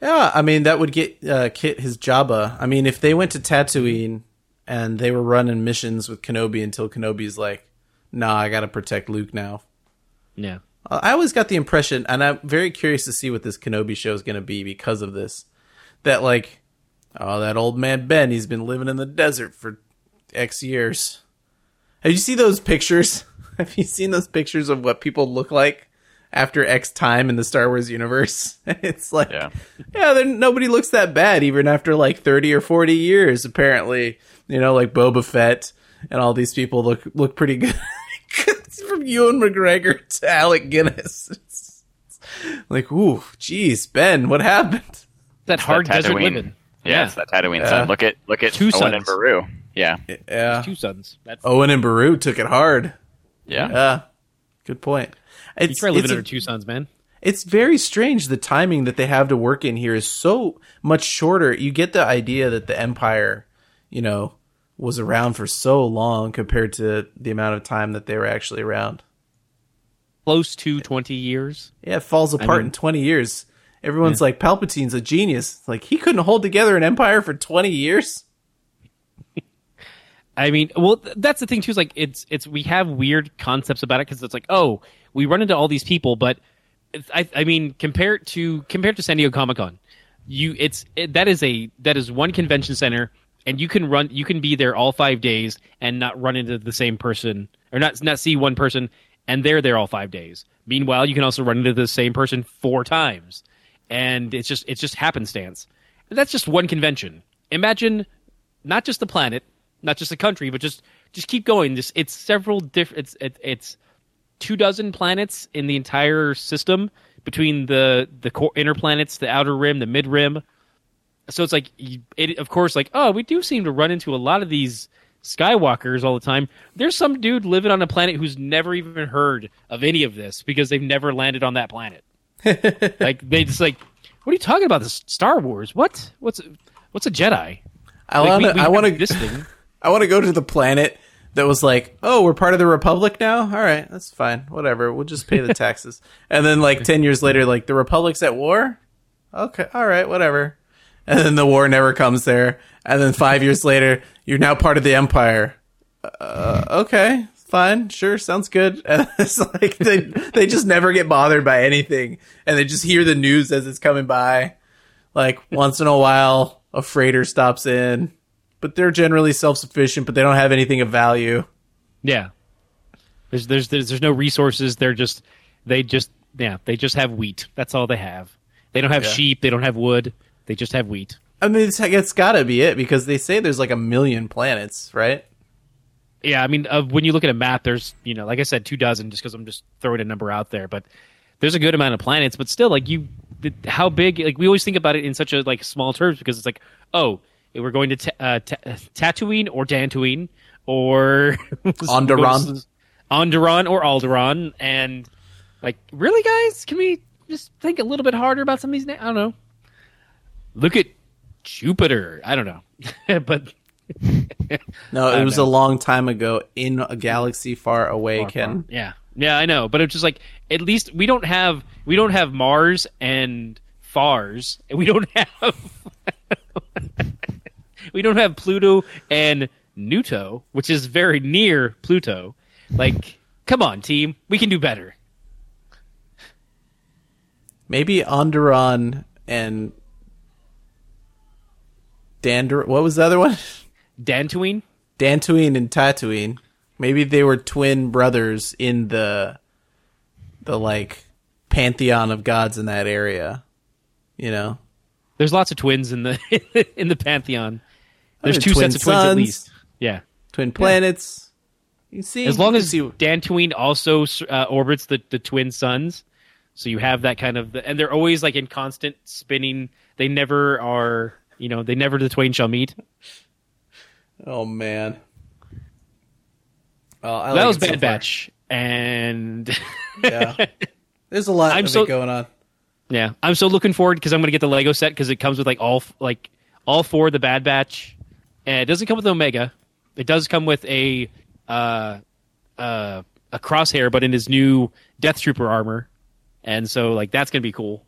Yeah, I mean that would get uh, Kit his Jabba. I mean, if they went to Tatooine and they were running missions with Kenobi until Kenobi's like, "Nah, I got to protect Luke now." yeah, I always got the impression, and I'm very curious to see what this Kenobi show is going to be because of this. That like, oh, that old man Ben, he's been living in the desert for X years. Have you seen those pictures? Have you seen those pictures of what people look like after X time in the Star Wars universe? It's like, Yeah. yeah, then nobody looks that bad even after like 30 or 40 years, apparently. You know, like Boba Fett and all these people look look pretty good. From Ewan McGregor to Alec Guinness. It's like, ooh, geez, Ben, what happened? that hard That desert Tatooine- living. Yeah, Yeah. it's that Tatooine Yeah. sun. Look at look at Two Owen and. Beru. Yeah, Yeah. Two suns. That's Owen and Beru took it hard. yeah. Yeah. Good point. you It's, try living it's, a- under two suns, man. it's very strange. The timing that they have to work in here is so much shorter. You get the idea that the Empire, you know, was around for so long compared to the amount of time that they were actually around. Close to twenty years. Yeah, it falls apart mean- in 20 years. Everyone's like, Palpatine's a genius. Like, he couldn't hold together an empire for 20 years? I mean, well, th- that's the thing too. Is like it's it's we have weird concepts about it because it's like, oh, we run into all these people, but I I mean, compared to compared to San Diego Comic Con, you it's it, that is a that is one convention center, and you can run you can be there all five days and not run into the same person or not not see one person, and they're there all five days. Meanwhile, you can also run into the same person four times, and it's just it's just happenstance. That's just one convention. Imagine not just the planet, not just the country, but just just keep going. This it's several different. It's it, it's two dozen planets in the entire system between the the core inner planets, the outer rim, the mid rim. So it's like it. Of course, like oh, we do seem to run into a lot of these Skywalkers all the time. There's some dude living on a planet who's never even heard of any of this because they've never landed on that planet. like they just like, what are you talking about? This Star Wars? What? What's what's a Jedi? I Like, want to. I want to. I want to go to the planet that was like, oh, we're part of the Republic now. All right, that's fine. Whatever. We'll just pay the taxes. and then, like ten years later, like the Republic's at war. Okay, all right, whatever. And then the war never comes there. And then five years later, you're now part of the Empire. Uh, okay, fine, sure, sounds good. And it's like they they just never get bothered by anything, and they just hear the news as it's coming by. Like once in a while, a freighter stops in, but they're generally self sufficient, but they don't have anything of value. Yeah. There's, there's there's there's no resources. They're just they just yeah they just have wheat. That's all they have. They don't have Yeah. sheep. They don't have wood. They just have wheat. I mean, it's, it's got to be it because they say there's like a million planets, right? Yeah, I mean, uh, when you look at a map, there's you know, like I said, two dozen. Just because I'm just throwing a number out there, but there's a good amount of planets. But still, like you, the, how big? Like we always think about it in such a like small terms because it's like, oh, we're going to ta- uh, ta- Tatooine or Dantooine or Onderon. Onderon or Alderaan, and like, really, guys, can we just think a little bit harder about some of these names? I don't know. Look at Jupiter. I don't know, but No, it was know. a long time ago in a galaxy far away, Ken. Yeah, yeah, I know, but it's just like at least we don't have we don't have Mars and Fars, and we don't have we don't have Pluto and Nuto, which is very near Pluto. Like, come on, team, we can do better. Maybe Onderon and Dander. What was the other one? Dantooine, Dantooine and Tatooine. Maybe they were twin brothers in the the like pantheon of gods in that area. You know, there's lots of twins in the in the pantheon. There's two sets of twins at least. Yeah. twin planets. You see, as long as see, Dantooine also uh, orbits the, the twin suns, so you have that kind of, and they're always like in constant spinning. They never are, you know, they never the twain shall meet. oh man, oh, I that like was it so Bad. Batch, and Yeah, there's a lot I'm of so- going on. yeah, I'm so looking forward because I'm going to get the Lego set because it comes with like all like all four of the Bad Batch. And it doesn't come with Omega. It does come with a uh, uh, a crosshair, but in his new Death Trooper armor, and so like that's going to be cool.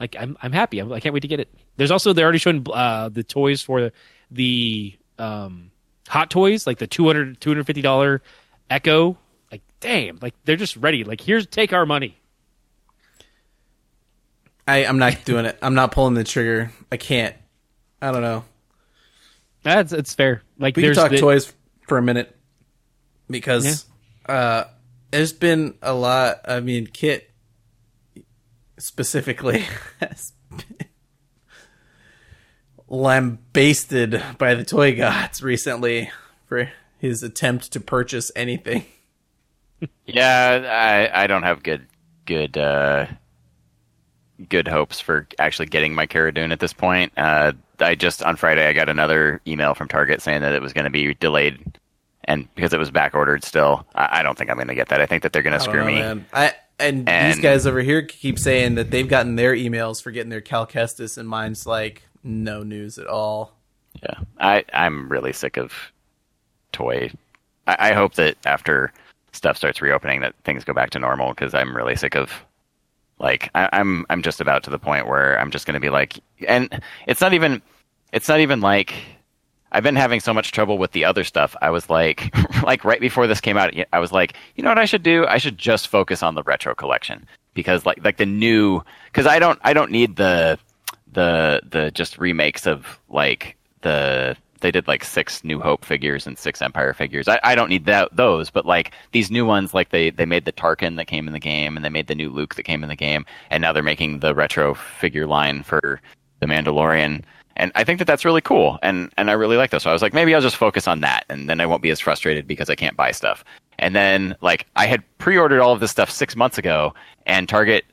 Like I'm I'm happy. I'm, I can't wait to get it. There's also they're already showing uh, the toys for the um, hot toys, like the 200 250 dollar Echo. Like damn, like they're just ready. Like here's take our money. I, I'm not doing it. I'm not pulling the trigger. I can't. I don't know. That's it's fair. Like We can talk the- toys for a minute because uh, there's been a lot. I mean, Kit specifically has been lambasted by the toy gods recently for his attempt to purchase anything. Yeah, I I don't have good good uh good hopes for actually getting my Cara Dune at this point. Uh, I just on Friday I got another email from Target saying that it was going to be delayed, and because it was back ordered still, I, I don't think I'm going to get that. I think that they're going to screw know, me. man. I and, these guys over here keep saying that they've gotten their emails for getting their Cal Kestis, and mine's like no news at all. Yeah, I I'm really sick of toy. I, I hope that after stuff starts reopening, that things go back to normal because I'm really sick of like I, I'm I'm just about to the point where I'm just going to be like, and it's not even it's not even like I've been having so much trouble with the other stuff. I was like, like right before this came out, I was like, you know what I should do? I should just focus on the retro collection because like like the new because I don't I don't need the the the just remakes of like the they did like six New Hope figures and six Empire figures. I, I don't need that those, but like these new ones, like they they made the Tarkin that came in the game, and they made the new Luke that came in the game, and now they're making the retro figure line for the Mandalorian. And I think that that's really cool, and and I really like those. So I was like, maybe I'll just focus on that, and then I won't be as frustrated because I can't buy stuff. And then like I had pre-ordered all of this stuff six months ago, and Target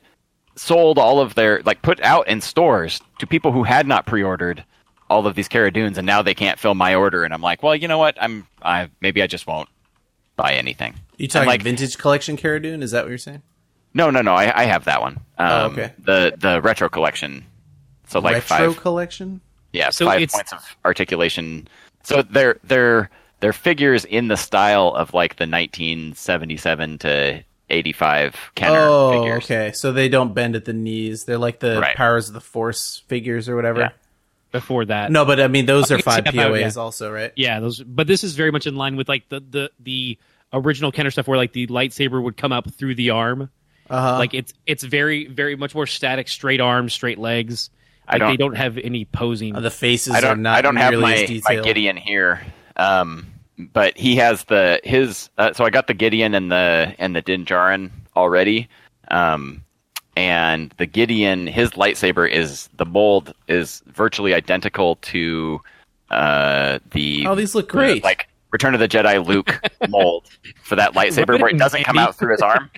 sold all of their like put out in stores to people who had not pre-ordered all of these Cara Dunes, and now they can't fill my order. And I'm like, well, you know what? I'm I maybe I just won't buy anything. You And, talking like vintage collection Cara Dune? Is that what you're saying? no, no, no. I, I have that one. Um, Oh, okay. The the retro collection. So like Retro five, collection. Yeah, So five it's- points of articulation. So they're they're they're figures in the style of like the 1977 to 85 Kenner oh, figures. okay. So they don't bend at the knees. They're like the Right. powers of the Force figures or whatever. Yeah. before that. No, but I mean those are five yeah, that- POAs yeah. also, right? Yeah, those. But this is very much in line with like the the the original Kenner stuff, where like the lightsaber would come up through the arm. Uh-huh. Like it's it's very very much more static, straight arms, straight legs. I don't- they don't have any posing. Uh, the faces I are don't. not I don't have nearly my, as my. Gideon here, um, but he has the his. Uh, so I got the Gideon and the and the Din Djarin already, um, and the Gideon his lightsaber is the mold is virtually identical to uh, the. Oh, these look the, great. like Return of the Jedi Luke mold for that lightsaber Right, where it doesn't come out through his arm.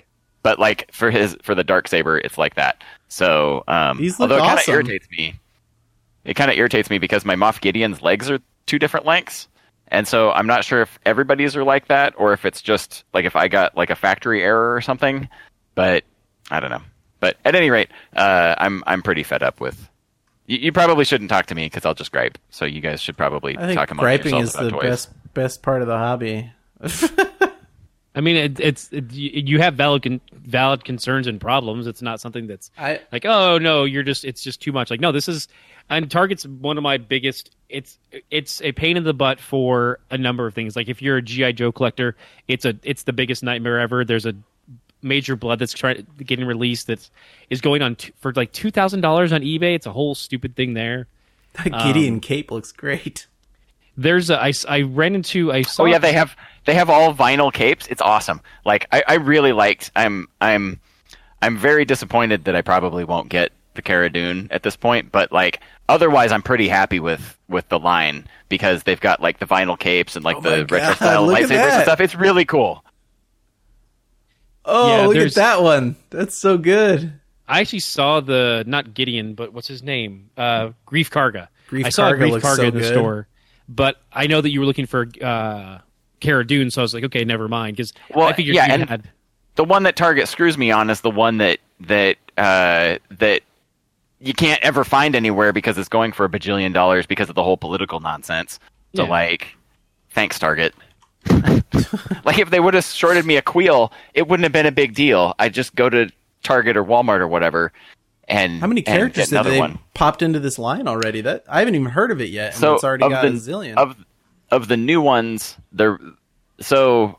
But like for his for the dark saber, it's like that. So um, although it kind of awesome. irritates me, it kind of irritates me because my Moff Gideon's legs are two different lengths, and so I'm not sure if everybody's are like that or if it's just like if I got like a factory error or something. But I don't know. But at any rate, uh, I'm I'm pretty fed up with. You, you probably shouldn't talk to me because I'll just gripe. So you guys should probably I think talk among griping yourselves is about the toys. best best part of the hobby. I mean, it, it's it, you you have valid con- valid concerns and problems. It's not something that's I like, oh no, you're just it's just too much. Like, no, this is and Target's one of my biggest. It's it's a pain in the butt for a number of things. Like if you're a GI Joe collector, it's a it's the biggest nightmare ever. There's a Major Bludd that's trying getting released that's is going on t- for like two thousand dollars on eBay. It's a whole stupid thing there. that Gideon um, cape looks great. There's a I, s- I ran into I saw Oh yeah, they have they have all vinyl capes. It's awesome. Like I, I really liked. I'm I'm I'm very disappointed that I probably won't get the Cara Dune at this point. But like otherwise, I'm pretty happy with with the line because they've got like the vinyl capes and like Oh my the retro style lightsabers and stuff. It's really cool. Oh, Yeah, look at that one. That's so good. I actually saw the not Gideon, but what's his name? Uh, Greef Karga. Greef I saw a Karga Greef looks Karga so in the good. store, but I know that you were looking for uh, Cara Dune, so I was like, okay, never mind, because Well, I figured yeah, you and- had. The one that Target screws me on is the one that that uh, that you can't ever find anywhere because it's going for a bajillion dollars because of the whole political nonsense. So Yeah. like, thanks Target. like if they would have shorted me a Kuiil, it wouldn't have been a big deal. I'd just go to Target or Walmart or whatever. And How many characters have they one? popped into this line already? That I haven't even heard of it yet. And so it's already of got the, a zillion. of of the new ones there so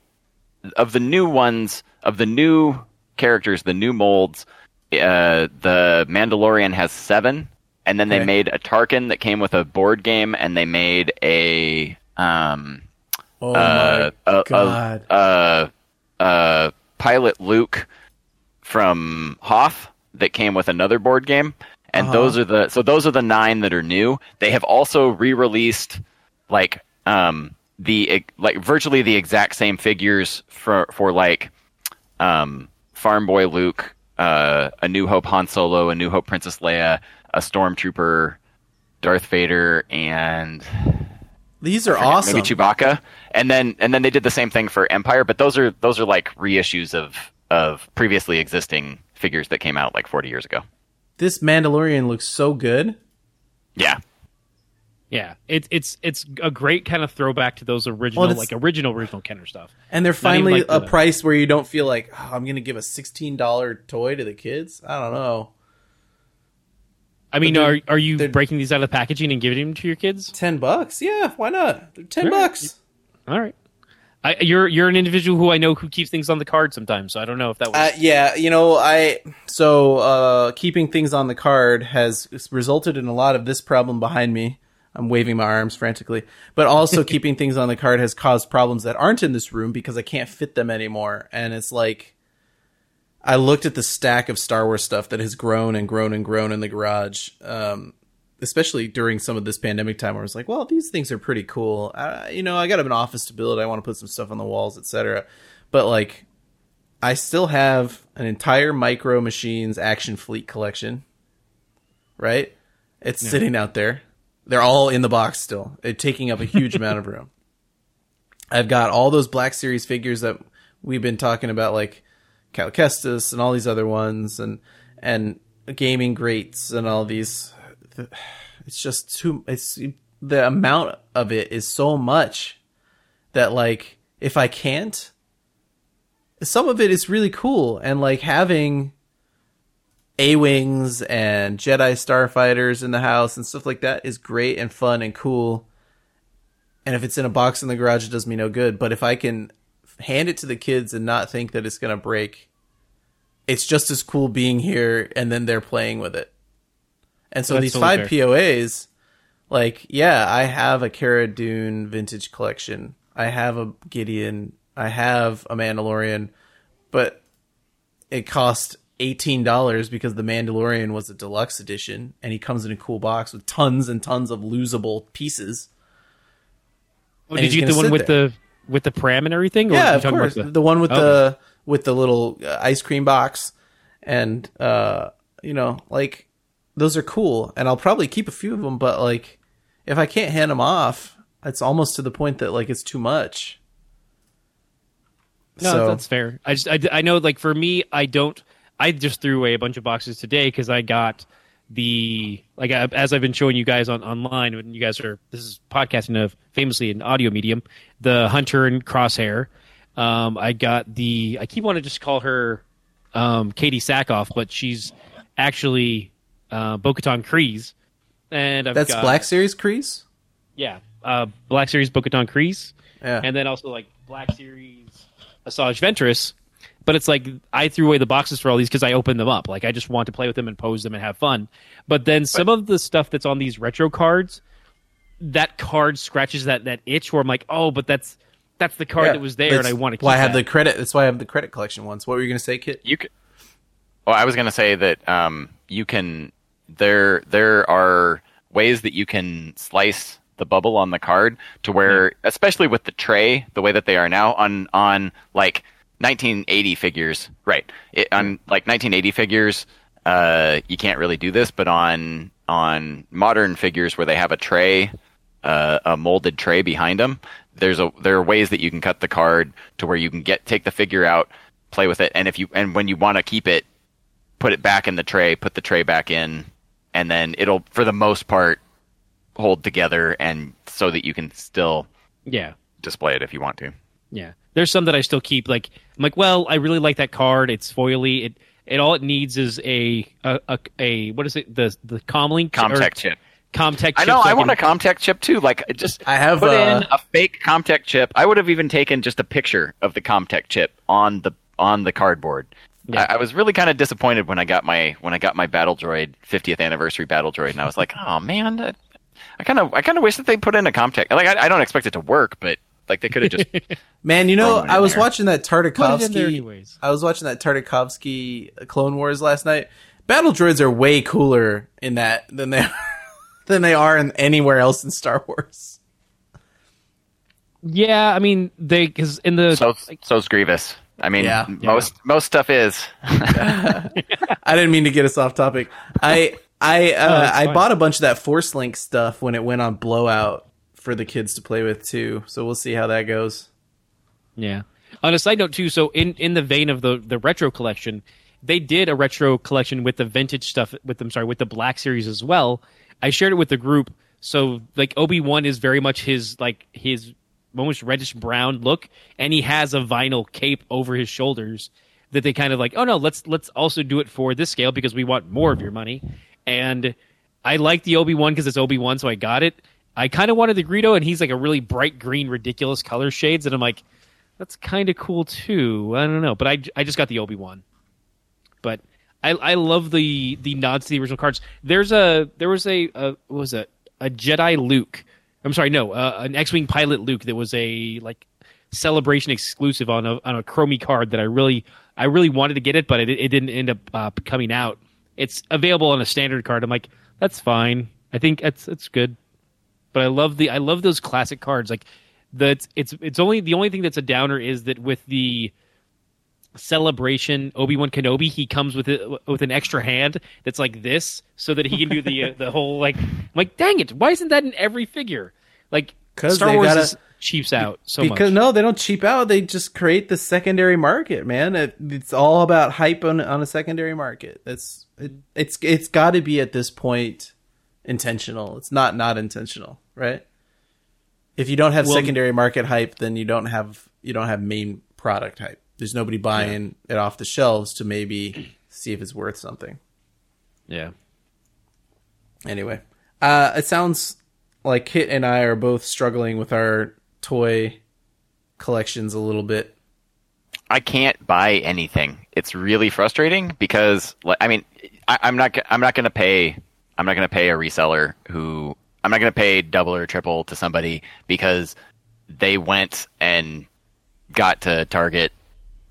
of the new ones of the new characters the new molds uh, the mandalorian has seven and then Okay. they made a tarkin that came with a board game and they made a um oh uh, my a, a, uh, uh, pilot Luke from Hoth that came with another board game, and Uh-huh. those are the so those are the nine that are new. They have also re-released like um the like virtually the exact same figures for for like um Farm Boy Luke, uh, a New Hope Han Solo, a New Hope Princess Leia, a Stormtrooper, Darth Vader, and These are awesome. maybe Chewbacca. And then and then they did the same thing for Empire, but those are those are like reissues of of previously existing figures that came out like 40 years ago. This Mandalorian looks so good. Yeah. Yeah, it's it's it's a great kind of throwback to those original, Well, like original original Kenner stuff. And they're finally like a the- price where you don't feel like oh, I'm going to give a sixteen dollar toy to the kids. I don't know, I mean, they're- are are you breaking these out of the packaging and giving them to your kids? ten bucks. Yeah, why not? They're ten All right. bucks. All right. I, you're you're an individual who I know who keeps things on the card sometimes, so I don't know if that was. Uh, yeah, you know, I so uh, keeping things on the card has resulted in a lot of this problem behind me. I'm waving my arms frantically, but also keeping things on the card has caused problems that aren't in this room because I can't fit them anymore. And it's like I looked at the stack of Star Wars stuff that has grown and grown and grown in the garage, um, especially during some of this pandemic time, where I was like, well, these things are pretty cool. Uh, you know, I got an office to build. I want to put some stuff on the walls, etc. But like, I still have an entire Micro Machines Action Fleet collection. Right? It's sitting out there. They're all in the box still. They're taking up a huge amount of room. I've got all those Black Series figures that we've been talking about, like Cal Kestis and all these other ones, and and gaming greats and all these. It's just too. It's the amount of it is so much that like if I can't, some of it is really cool and like having a wings and Jedi starfighters in the house and stuff like that is great and fun and cool. And if it's in a box in the garage, it does me no good. But if I can hand it to the kids and not think that it's gonna break, it's just as cool being here and then they're playing with it. And so That's these totally five fair. POAs, like, yeah, I have a Cara Dune vintage collection. I have a Gideon. I have a Mandalorian, but it cost eighteen dollars because the Mandalorian was a deluxe edition, and he comes in a cool box with tons and tons of losable pieces. oh, did you get the one with there. the with the pram and everything? Or yeah, of talking course, about the, one with Okay. the with the little uh, ice cream box, and uh, you know, like those are cool, and I'll probably keep a few of them. But like, if I can't hand them off, it's almost to the point that like it's too much. No, so that's fair. I just I, I know like for me, I don't. I just threw away a bunch of boxes today because I got the like as I've been showing you guys on online when you guys are this is podcasting of famously an audio medium the hunter and crosshair um i got the i keep wanting to just call her um Katee Sackhoff but she's actually uh bo-katan Kryze. and I've that's got, Black Series Kryze. yeah uh black series bo-katan Kryze Yeah, and then also like Black Series Asajj Ventress. But it's like I threw away the boxes for all these because I opened them up. Like I just want to play with them and pose them and have fun. But then some of the stuff that's on these retro cards, that card scratches that that itch where I'm like, oh, but that's that's the card Yeah, that was there, and I want to. keep Why I have that. the credit? That's why I have the credit collection ones. What were you gonna say, Kit? You could. Well, I was going to say that um, you can. There, there are ways that you can slice the bubble on the card to where, especially with the tray, the way that they are now on on like 1980 figures, right? It, on like 1980 figures, uh, you can't really do this, but on on modern figures where they have a tray, uh, a molded tray behind them, there's a there are ways that you can cut the card to where you can get take the figure out, play with it, and if you and when you want to keep it, put it back in the tray, put the tray back in, and then it'll for the most part hold together and so that you can still yeah. display it if you want to. Yeah, there's some that I still keep. Like I'm like, well, I really like that card. It's foily. It it all it needs is a a a, a what is it the the comlink CommTech chip. CommTech. I know. chip so I want a CommTech chip too. Like just I have, put uh, in a fake CommTech chip. I would have even taken just a picture of the CommTech chip on the on the cardboard. Yeah. I, I was really kind of disappointed when I got my when I got my Battle Droid 50th anniversary Battle Droid, and I was like, oh man, that, I kind of I kind of wish that they put in a CommTech. Like I, I don't expect it to work, but like they could have just Man, you know, Throw it in I was there. watching that Put it in there Tartakovsky. I was watching that Tartakovsky Clone Wars last night. Battle droids are way cooler in that than they than they are in anywhere else in Star Wars. Yeah, I mean they because in the so so's Grievous. I mean, Yeah. most most stuff is. I didn't mean to get us off topic. I I uh, that's I fine. bought a bunch of that Force Link stuff when it went on blowout for the kids to play with too. So we'll see how that goes. Yeah. On a side note too, so in in the vein of the the retro collection, they did a retro collection with the vintage stuff with them. Sorry, with the Black Series as well. I shared it with the group. So like Obi Wan is very much his like his almost reddish brown look, and he has a vinyl cape over his shoulders that they kind of like. Oh no, let's let's also do it for this scale because we want more of your money. And I like the Obi Wan because it's Obi Wan, so I got it. I kind of wanted the Greedo, and he's like a really bright green, ridiculous color shades, and I'm like, that's kind of cool too. I don't know, but I, I just got the Obi Wan. But I I love the the nods to the original cards. There's a there was a, a what was it a Jedi Luke. I'm sorry, no, uh, an X-wing pilot Luke that was a like celebration exclusive on a on a Chromie card that I really I really wanted to get it, but it, it didn't end up uh, coming out. It's available on a standard card. I'm like, that's fine. I think that's that's good. But I love the I love those classic cards. Like the it's it's, it's only the only thing that's a downer is that with the celebration Obi Wan Kenobi, he comes with it with an extra hand that's like this, so that he can do the uh, the whole like. I'm like, dang it! Why isn't that in every figure? Like, Star they Wars gotta- is cheaps out so because much. no, they don't cheap out. They just create the secondary market, man. It, it's all about hype on on a secondary market. That's it, it's it's got to be at this point intentional. It's not not intentional, right? If you don't have Well- secondary market hype, then you don't have you don't have main product hype. There's nobody buying it off the shelves to maybe see if it's worth something. Yeah. Anyway, uh, it sounds like Kit and I are both struggling with our toy collections a little bit. I can't buy anything. It's really frustrating because, like, I mean, I, I'm not. I'm not going to pay. I'm not going to pay a reseller who. I'm not going to pay double or triple to somebody because they went and got to Target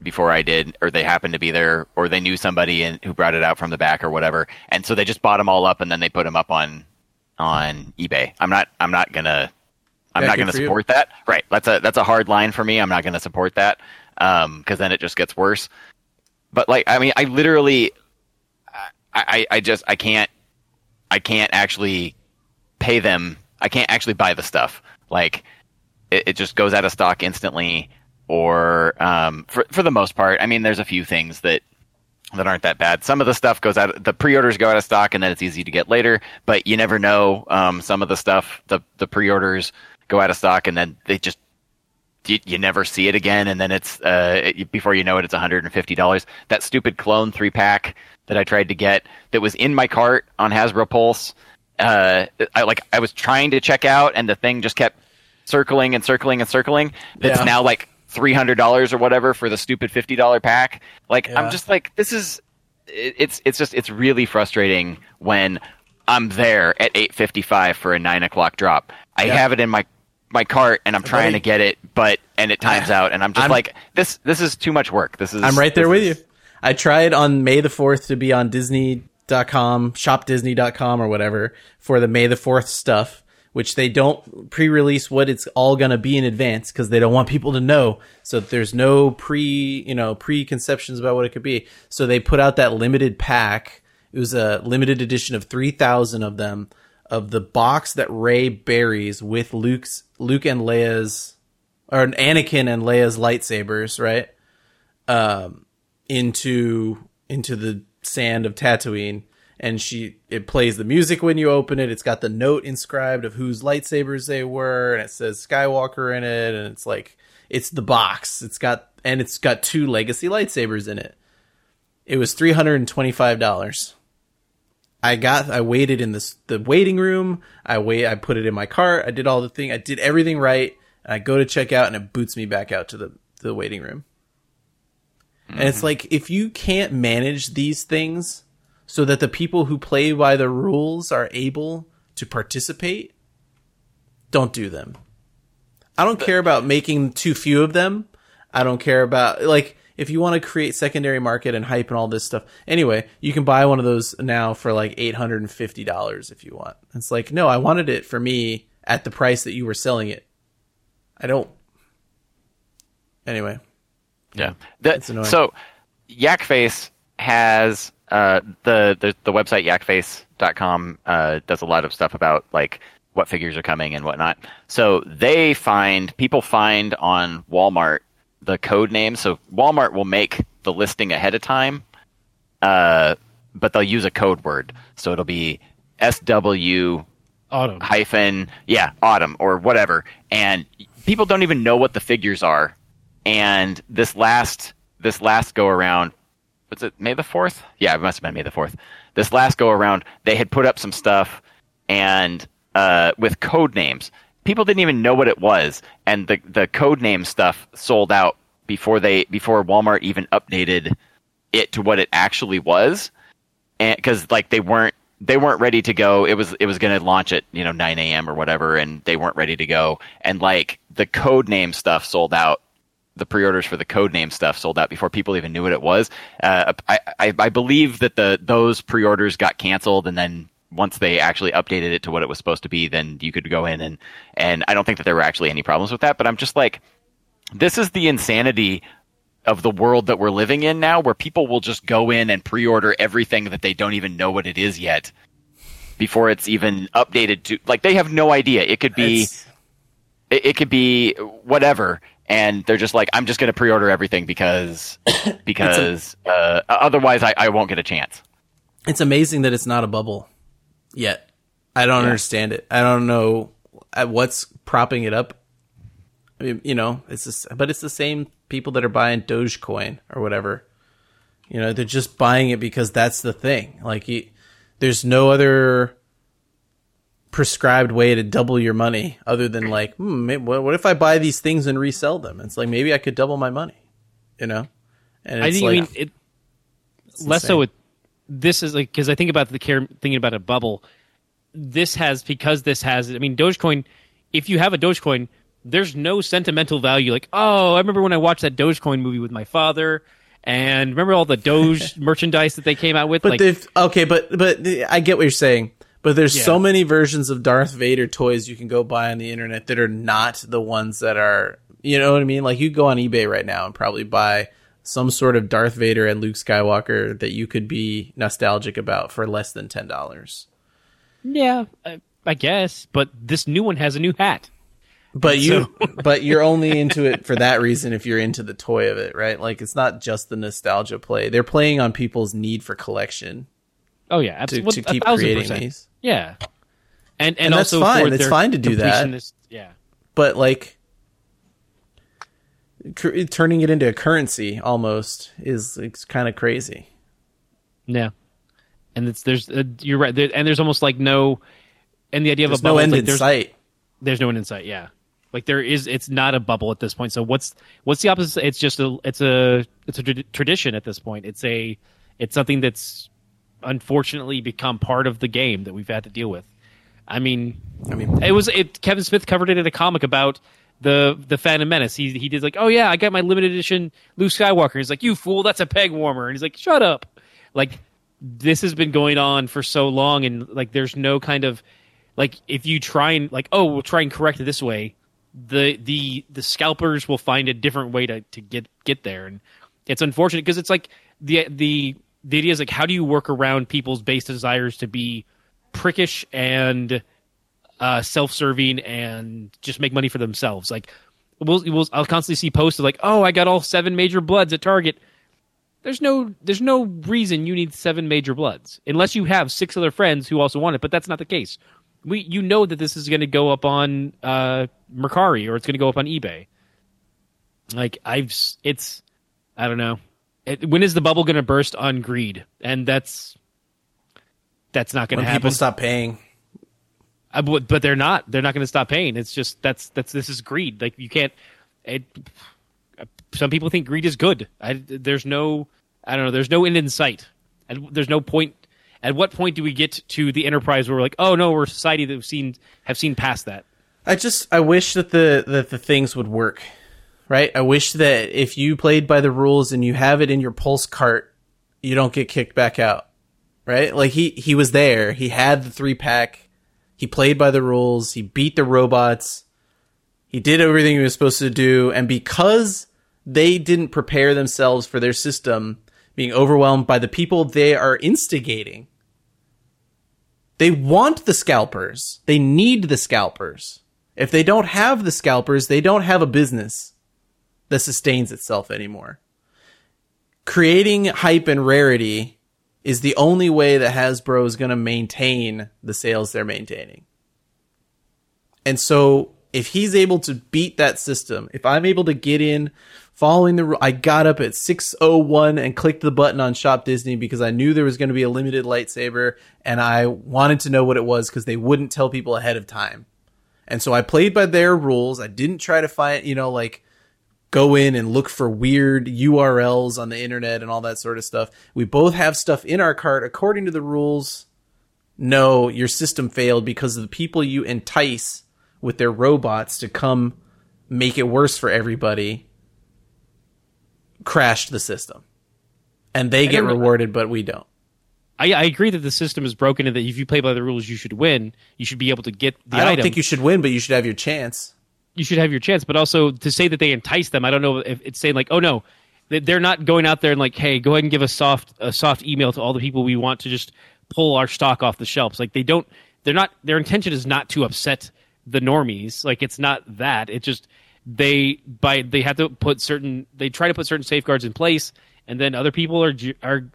before I did, or they happened to be there, or they knew somebody and who brought it out from the back or whatever, and so they just bought them all up and then they put them up on on eBay. I'm not. I'm not gonna. I'm Yeah, not going to for you. support that. Right. That's a that's a hard line for me. I'm not going to support that um, because then it just gets worse. But like, I mean, I literally, I, I, I just, I can't, I can't actually pay them. I can't actually buy the stuff. Like, it, it just goes out of stock instantly. Or um, for for the most part, I mean, there's a few things that that aren't that bad. Some of the stuff goes out. The pre-orders go out of stock, and then it's easy to get later. But you never know. Um, some of the stuff, the the pre-orders go out of stock, and then they just you, you never see it again, and then it's uh, it- before you know it, it's one hundred and fifty dollars. That stupid clone three pack that I tried to get that was in my cart on Hasbro Pulse. Uh, I like I was trying to check out, and the thing just kept circling and circling and circling. It's Yeah. now like three hundred dollars or whatever for the stupid fifty dollar pack. Like Yeah. I'm just like this is it- it's it's just it's really frustrating when I'm there at eight fifty five for a nine o'clock drop. I Yeah. have it in my my cart and I'm trying to get it, but and it times out, and I'm just I'm- like this this is too much work. This is I'm right there with is- you. I tried on May the 4th to be on Disney.com, shopdisney.com or whatever for the May the 4th stuff, which they don't pre release what it's all going to be in advance because they don't want people to know. So there's no pre, you know, preconceptions about what it could be. So they put out that limited pack. It was a limited edition of 3,000 of them of the box that Rey buries with Luke's, Luke and Leia's, or Anakin and Leia's lightsabers, right? um, into into the sand of Tatooine, and she it plays the music when you open it. It's got the note inscribed of whose lightsabers they were, and it says Skywalker in it, and it's like it's the box. It's got and it's got two legacy lightsabers in it. It was three hundred and twenty five dollars. I got I waited in this the waiting room. I wait I put it in my cart. I did all the thing. I did everything right. And I go to check out and it boots me back out to the the waiting room. And it's mm-hmm. like if you can't manage these things so that the people who play by the rules are able to participate, don't do them. I don't care about making too few of them. I don't care about like if you want to create secondary market and hype and all this stuff. Anyway, you can buy one of those now for like $850 if you want. It's like, no, I wanted it for me at the price that you were selling it. I don't Anyway, Yeah. Annoying. so Yakface has uh, the, the the website yakface.com uh, does a lot of stuff about like what figures are coming and whatnot. So they find people find on Walmart the code name. So Walmart will make the listing ahead of time, uh, but they'll use a code word. So it'll be SW Autumn. hyphen yeah autumn or whatever and people don't even know what the figures are and this last this last go around was it may the 4th yeah it must have been may the 4th this last go around they had put up some stuff and uh, with code names people didn't even know what it was and the the code name stuff sold out before they before walmart even updated it to what it actually was because like they weren't they weren't ready to go. It was it was going to launch at you know 9 a.m. or whatever, and they weren't ready to go. And like the code name stuff sold out. The pre-orders for the code name stuff sold out before people even knew what it was. Uh, I, I I believe that the those pre-orders got canceled, and then once they actually updated it to what it was supposed to be, then you could go in and and I don't think that there were actually any problems with that. But I'm just like, this is the insanity of the world that we're living in now where people will just go in and pre-order everything that they don't even know what it is yet before it's even updated to like they have no idea it could be It's- it, it could be whatever and they're just like i'm just going to pre-order everything because because uh, otherwise I, I won't get a chance it's amazing that it's not a bubble yet. I don't understand it. I don't know what's propping it up. I mean, you know, it's just, but it's the same people that are buying Dogecoin or whatever. You know, they're just buying it because that's the thing. Like, you, there's no other prescribed way to double your money other than like, hmm, maybe, what, if I buy these things and resell them? It's like maybe I could double my money. You know, and I think like, mean it less so with this is like because I think about the care thinking about a bubble. This has because this has I mean Dogecoin. If you have a Dogecoin, there's no sentimental value. Like oh, I remember when I watched that Dogecoin movie with my father, and remember all the Doge merchandise that they came out with. But like okay, but but I get what you're saying. But there's Yeah. so many versions of Darth Vader toys you can go buy on the internet that are not the ones that are. You know what I mean? Like you go on eBay right now and probably buy some sort of Darth Vader and Luke Skywalker that you could be nostalgic about for less than ten dollars. yeah, I, I guess. But this new one has a new hat. But you, but you're only into it for that reason if you're into the toy of it, right? Like it's not just the nostalgia play. They're playing on people's need for collection Oh yeah, to, absolutely. to keep creating percent. these. Yeah, and and, And that's also fine. It's fine to do that. Yeah. but like turning it into a currency almost is it's kind of crazy. Yeah, and it's there's uh, you're right, there, and there's almost like no, and the idea of a bubble, no end like in there's, sight. There's no end in sight. Yeah, like there is. It's not a bubble at this point. So what's what's the opposite? It's just a it's a it's a tra- tradition at this point. It's a it's something that's unfortunately become part of the game that we've had to deal with. I mean, I mean, it was it. Kevin Smith covered it in a comic about the the Phantom Menace. He he did like, oh yeah, I got my limited edition Luke Skywalker. He's like, you fool, that's a peg warmer. And he's like, shut up. Like this has been going on for so long, and like there's no kind of like if you try and like oh we'll try and correct it this way, the the the scalpers will find a different way to to get get there, and it's unfortunate because it's like the the the idea is like how do you work around people's base desires to be prickish and uh, self-serving and just make money for themselves. Like we'll, we'll I'll constantly see posts of like, "Oh, I got all seven Major Bludds at Target." There's no there's no reason you need seven Major Bludds unless you have six other friends who also want it, but that's not the case. We you know that this is going to go up on uh, Mercari or it's going to go up on eBay. Like I've it's I don't know. It, when is the bubble going to burst on greed? And that's that's not going to happen. people stop paying, I, but but they're not. They're not going to stop paying. It's just that's that's this is greed. Like you can't. It, some people think greed is good. I, there's no. I don't know. There's no end in sight. And there's no point. At what point do we get to the enterprise where we're like, oh no, we're a society that we've seen have seen past that? I just I wish that the that the things would work, right? I wish that if you played by the rules and you have it in your pulse cart, you don't get kicked back out, right? Like he he was there, he had the three pack, he played by the rules, he beat the robots, he did everything he was supposed to do, and because they didn't prepare themselves for their system being overwhelmed by the people they are instigating. They want the scalpers. They need the scalpers. If they don't have the scalpers, they don't have a business that sustains itself anymore. Creating hype and rarity is the only way that Hasbro is going to maintain the sales they're maintaining. And so if he's able to beat that system, if I'm able to get in following the, I got up at 601 and clicked the button on Shop Disney because I knew there was going to be a limited lightsaber and I wanted to know what it was because they wouldn't tell people ahead of time. And so I played by their rules. I didn't try to find, you know, like go in and look for weird URLs on the internet and all that sort of stuff. We both have stuff in our cart according to the rules. No, your system failed because of the people you entice with their robots to come make it worse for everybody crashed the system. And they get rewarded, but we don't. I, I agree that the system is broken and that if you play by the rules, you should win. You should be able to get the I don't item. think you should win, but you should have your chance. You should have your chance. But also to say that they entice them, I don't know if it's saying like, oh no, they- they're not going out there and like, hey, go ahead and give a soft a soft email to all the people we want to just pull our stock off the shelves. Like they don't, they're not. Their intention is not to upset the normies. Like it's not that. It just they by they have to put certain they try to put certain safeguards in place, and then other people are are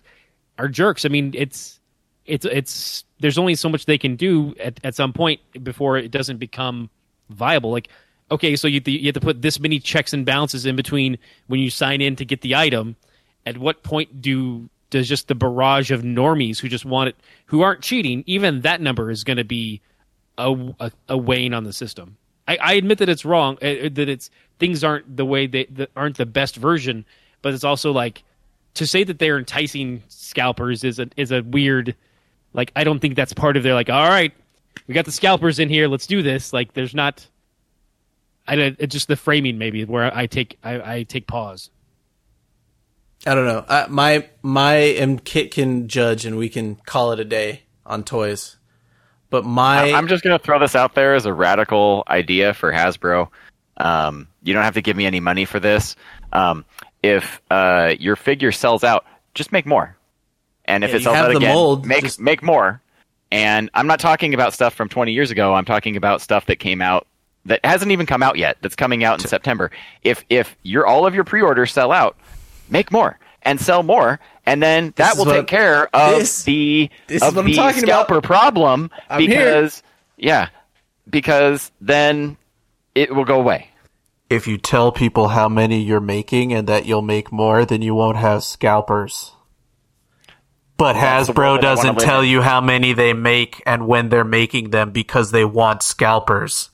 are jerks. I mean, it's it's it's there's only so much they can do at, at some point before it doesn't become viable. Like, okay, so you you have to put this many checks and balances in between when you sign in to get the item. At what point do does just the barrage of normies who just want it, who aren't cheating, even that number is going to be a, a, a on the system. I, I admit that it's wrong, uh, that it's things aren't the way they aren't the best version, but it's also like to say that they're enticing scalpers is a is a weird like I don't think that's part of their like all right we got the scalpers in here let's do this like there's not I don't- it's just the framing maybe where I take I, I take pause I don't know. I, my my and Kit can judge, and we can call it a day on toys. But my I'm just going to throw this out there as a radical idea for Hasbro. Um, you don't have to give me any money for this. Um, if uh, your figure sells out, just make more. And if Yeah, it you sells have out the again, mold, make just- make more. And I'm not talking about stuff from 20 years ago. I'm talking about stuff that came out that hasn't even come out yet. That's coming out in September. If if your all of your pre-orders sell out, make more and sell more, and then that will what- take care of this- the this of is what I'm the talking about. scalper problem I'm here. because yeah, because then it will go away. If you tell people how many you're making and that you'll make more, then you won't have scalpers. But That's Hasbro world that I wanna doesn't tell in. you how many they make and when they're making them because they want scalpers.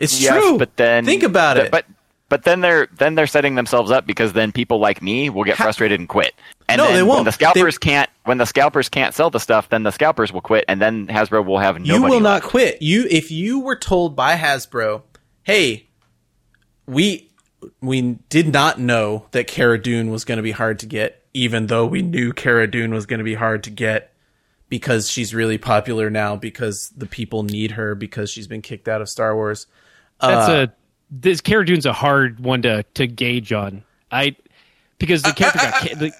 It's Yes, true. but then think about it. But but then they're then they're setting themselves up because then people like me will get frustrated and quit. And No, they won't. the scalpers They- can't when the scalpers can't sell the stuff, then the scalpers will quit, and then Hasbro will have nobody. you will not quit. You if you were told by Hasbro, "Hey, we we did not know that Cara Dune was going to be hard to get, even though we knew Cara Dune was going to be hard to get because she's really popular now because the people need her because she's been kicked out of Star Wars." that's Uh, a this Cara Dune's a hard one to to gauge on I because the character got ca- the,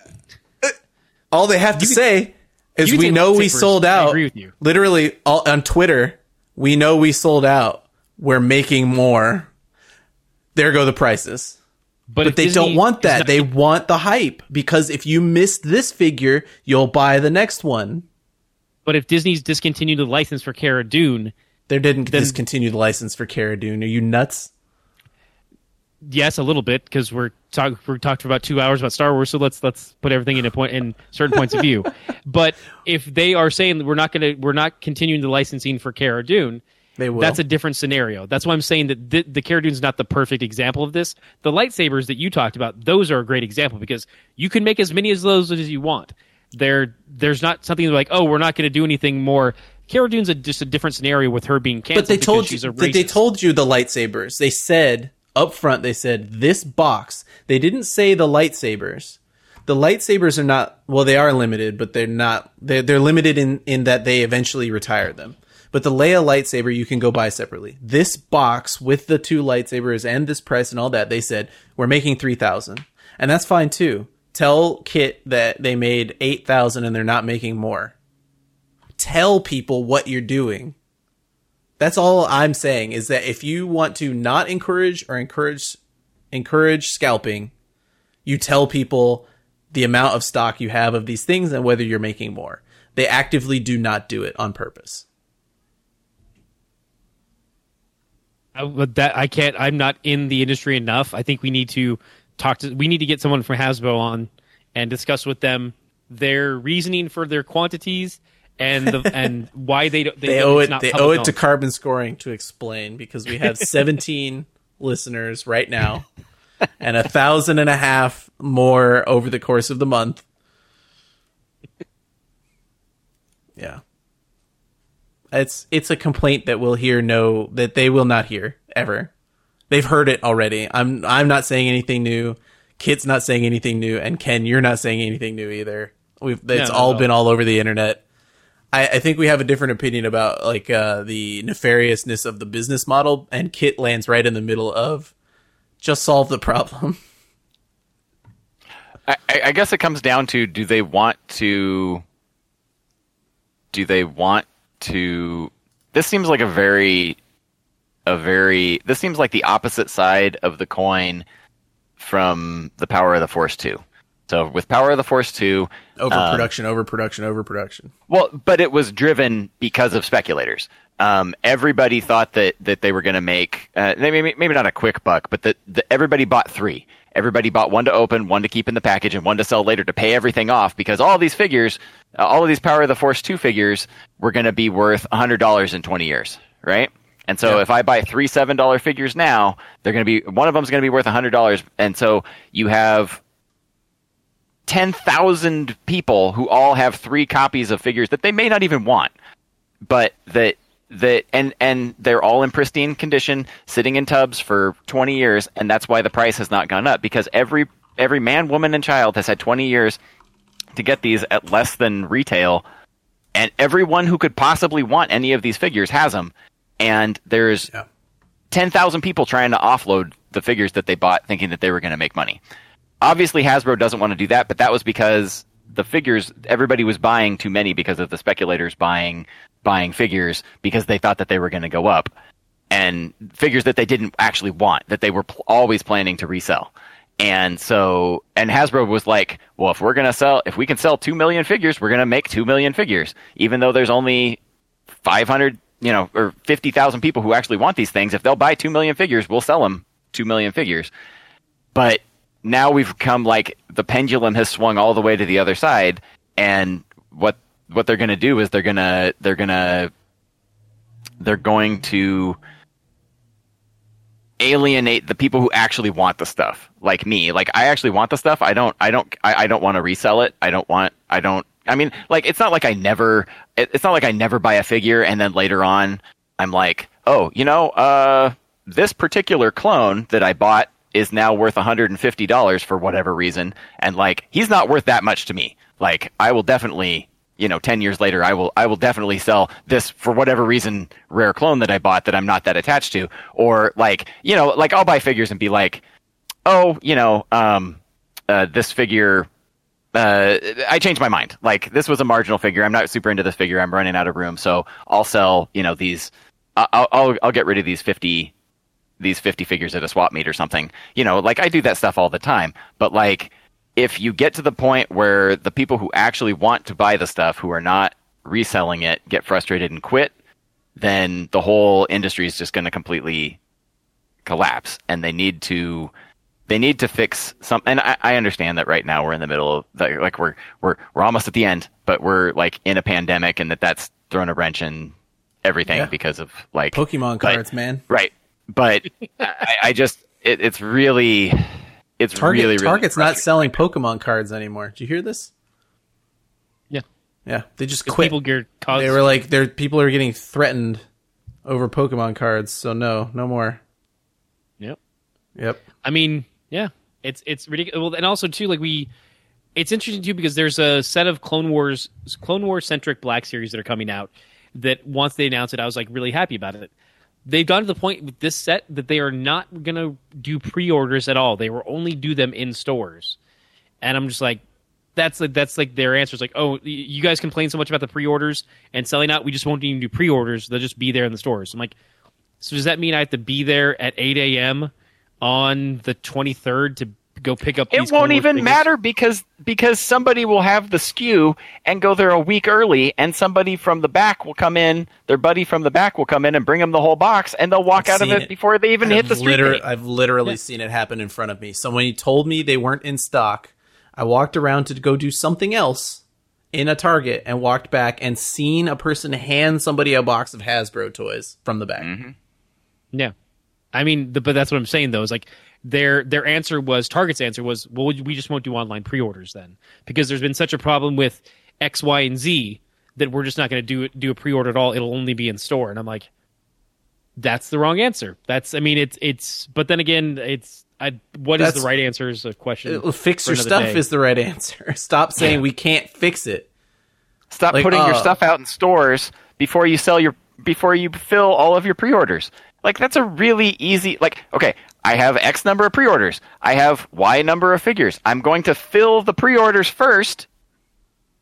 All they have to say is we know we lightsabers. sold I out. agree with you. Literally all, on Twitter, we know we sold out. We're making more. There go the prices. but, But they Disney don't want that. not- they want the hype because if you miss this figure, you'll buy the next one. But if Disney's discontinued the license for Cara Dune They didn't Then- discontinue the license for Cara Dune. Are you nuts? yes, a little bit because we're talk we're talked for about two hours about Star Wars, so let's let's put everything in a point in certain points of view. But if they are saying that we're not going to we're not continuing the licensing for Cara Dune, They will. that's a different scenario. That's why I'm saying that the, the Cara Dune's not the perfect example of this. The lightsabers that you talked about, those are a great example because you can make as many of those as you want. There, there's not something like, oh, we're not going to do anything more. Cara Dune's a, just a different scenario with her being canceled. but they told you they told you the lightsabers. They said up front. They said this box. They didn't say the lightsabers. The lightsabers are not well. They are limited, but they're not. They're they're limited in in that they eventually retire them. But the Leia lightsaber you can go buy separately. This box with the two lightsabers and this price and all that, they said we're making three thousand, and that's fine too. Tell Kit that they made eight thousand and they're not making more. Tell people what you're doing. That's all I'm saying is that if you want to not encourage or encourage encourage scalping, you tell people the amount of stock you have of these things and whether you're making more. They actively do not do it on purpose. I, that I can't. I'm not in the industry enough. I think we need to talk to. We need to get someone from Hasbro on and discuss with them their reasoning for their quantities and the, and why they don't. They, They owe it not they owe it to carbon scoring to explain because we have 17 listeners right now and a thousand and a half more over the course of the month. Yeah. It's it's a complaint that we'll hear no that they will not hear ever. They've heard it already. I'm I'm not saying anything new. Kit's not saying anything new, and Ken, you're not saying anything new either. We've it's no, all no. been all over the internet. I, I think we have a different opinion about like uh, the nefariousness of the business model, and Kit lands right in the middle of just solve the problem. I, I I guess it comes down to do they want to do they want to this seems like a very a very this seems like the opposite side of the coin from the power of the force 2 so with power of the force 2 Overproduction, overproduction, overproduction. well, but it was driven because of speculators. Um, everybody thought that, that they were going to make uh, maybe maybe not a quick buck, but that everybody bought three. Everybody bought one to open, one to keep in the package, and one to sell later to pay everything off because all these figures, all of these Power of the Force two figures, were going to be worth hundred dollars in twenty years, right? And so Yeah. if I buy three seven dollar figures now, they're going to be one of them's going to be worth hundred dollars, and so you have 10,000 people who all have three copies of figures that they may not even want, but that that and and they're all in pristine condition, sitting in tubs for 20 years, and that's why the price has not gone up because every every man, woman, and child has had 20 years to get these at less than retail, and everyone who could possibly want any of these figures has them, and there's Yeah. 10,000 people trying to offload the figures that they bought thinking that they were going to make money. Obviously, Hasbro doesn't want to do that, but that was because the figures, everybody was buying too many because of the speculators buying, buying figures because they thought that they were going to go up. And figures that they didn't actually want, that they were pl- always planning to resell. And so, and Hasbro was like, well, if we're going to sell, if we can sell 2 million figures, we're going to make 2 million figures, even though there's only 500, you know, or 50,000 people who actually want these things. If they'll buy 2 million figures, we'll sell them 2 million figures. But now we've come like the pendulum has swung all the way to the other side and what what they're going to do is they're going to they're going to they're going to alienate the people who actually want the stuff like me like i actually want the stuff i don't i don't i, I don't want to resell it i don't want i don't i mean like it's not like i never it's not like i never buy a figure and then later on i'm like oh you know uh this particular clone that i bought is now worth $150 for whatever reason. And like he's not worth that much to me. Like i will definitely you know 10 years later i will i will definitely sell this for whatever reason rare clone that i bought that i'm not that attached to. Or like you know like i'll buy figures and be like oh you know um uh, this figure uh, I changed my mind. Like this was a marginal figure. I'm not super into this figure. I'm running out of room, so I'll sell. You know these. I'll I'll, I'll get rid of these fifty these 50 figures at a swap meet or something. You know, like I do that stuff all the time. But like, if you get to the point where the people who actually want to buy the stuff, who are not reselling it, get frustrated and quit, then the whole industry is just going to completely collapse. And they need to, they need to fix some. And I, I understand that right now we're in the middle of the, like we're we're we're almost at the end, but we're like in a pandemic, and that that's thrown a wrench in everything Yeah. because of like Pokemon but- cards, man. Right. But I, I just it, it's really it's Target really really Target's not selling Pokemon cards anymore. Did you hear this? Yeah. Yeah, they just quit. people get caused. they were like, "There, people are getting threatened over Pokemon cards." So no, no more. Yep. Yep. I mean, yeah, it's it's ridiculous. Well, and also too, like we, it's interesting too because there's a set of Clone Wars, Clone Wars centric Black series that are coming out, that once they announced it, I was like really happy about it. They've gone to the point with this set that they are not going to do pre-orders at all. They will only do them in stores, and I'm just like, that's like that's like their answer. is like, oh, you guys complain so much about the pre-orders and selling out. We just won't even do pre-orders. They'll just be there in the stores. I'm like, so does that mean I have to be there at 8 a.m. on the 23rd to go pick up? It these won't even figures? matter because because somebody will have the SKU and go there a week early, and somebody from the back will come in. Their buddy from the back will come in and bring them the whole box, and they'll walk out of it, it. before they even hit the street. liter- gate. I've literally seen it happen in front of me. So when he told me they weren't in stock, I walked around to go do something else in a Target and walked back and seen a person hand somebody a box of Hasbro toys from the back. Mm-hmm. Yeah, I mean, the, but that's what I'm saying though. Is like their their answer was Target's answer was, well, we just won't do online pre-orders then because there's been such a problem with X, Y, and Z that we're just not going to do do a pre-order at all. It'll only be in store. And I'm like, that's the wrong answer. That's I mean, it's it's. But then again, it's I. What is That's- the right answer is a question. Fix your stuff day. is the right answer. Stop saying we can't fix it. Stop Like, putting your uh, stuff out in stores before you sell your before you fill all of your pre-orders. Like that's a really easy like okay, I have X number of pre-orders. I have Y number of figures. I'm going to fill the pre-orders first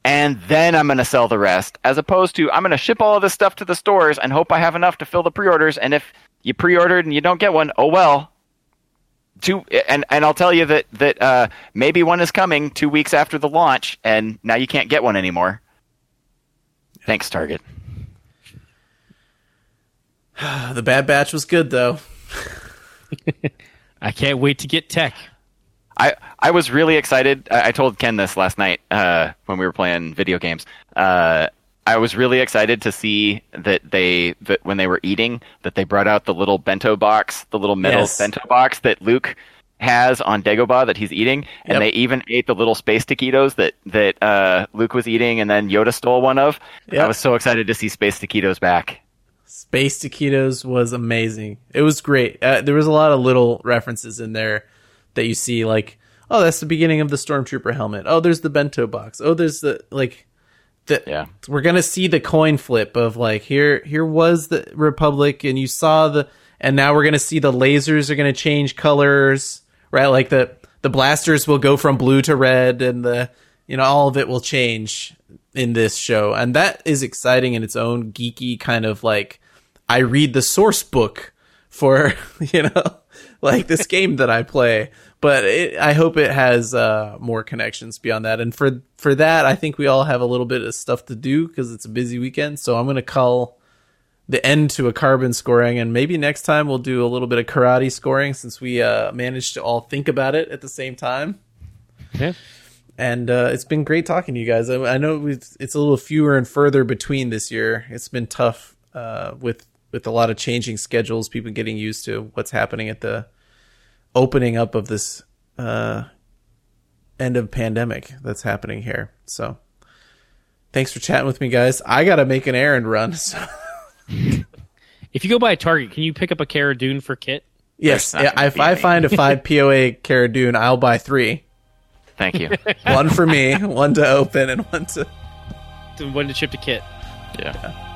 and then I'm going to sell the rest as opposed to I'm going to ship all of this stuff to the stores and hope I have enough to fill the pre-orders and if you pre-ordered and you don't get one, oh well. Two and and I'll tell you that that uh, maybe one is coming 2 weeks after the launch and now you can't get one anymore. Thanks, Target. The Bad Batch was good though. I can't wait to get Tech. I, I was really excited. I, I told Ken this last night uh, when we were playing video games. Uh, I was really excited to see that they that when they were eating that they brought out the little bento box, the little metal Yes. bento box that Luke has on Dagobah that he's eating, and Yep. they even ate the little space taquitos that that uh, Luke was eating, and then Yoda stole one of. Yep. I was so excited to see space taquitos back. Space Taquitos was amazing. It was great. Uh, there was a lot of little references in there that you see, like, oh, that's the beginning of the Stormtrooper helmet. Oh, there's the bento box. Oh, there's the like, the Yeah. We're gonna see the coin flip of like here, here was the Republic, and you saw the, and now we're gonna see the lasers are gonna change colors, right? Like the the blasters will go from blue to red, and the you know all of it will change in this show, and that is exciting in its own geeky kind of like. I read the source book for you know like this game that I play, but it, I hope it has uh, more connections beyond that. And for for that, I think we all have a little bit of stuff to do because it's a busy weekend. So I'm gonna call the end to a carbon scoring, and maybe next time we'll do a little bit of karate scoring since we uh, managed to all think about it at the same time. Yeah. And uh, it's been great talking to you guys. I, I know we've, it's a little fewer and further between this year. It's been tough uh, with with a lot of changing schedules, people getting used to what's happening at the opening up of this uh, end of pandemic that's happening here. So, thanks for chatting with me, guys. I got to make an errand run. So. If you go by a Target, can you pick up a Cara Dune for Kit? Yes, yeah, if I find a five POA Cara Dune, I'll buy three. Thank you. One for me, one to open, and one to To when to ship to Kit? yeah.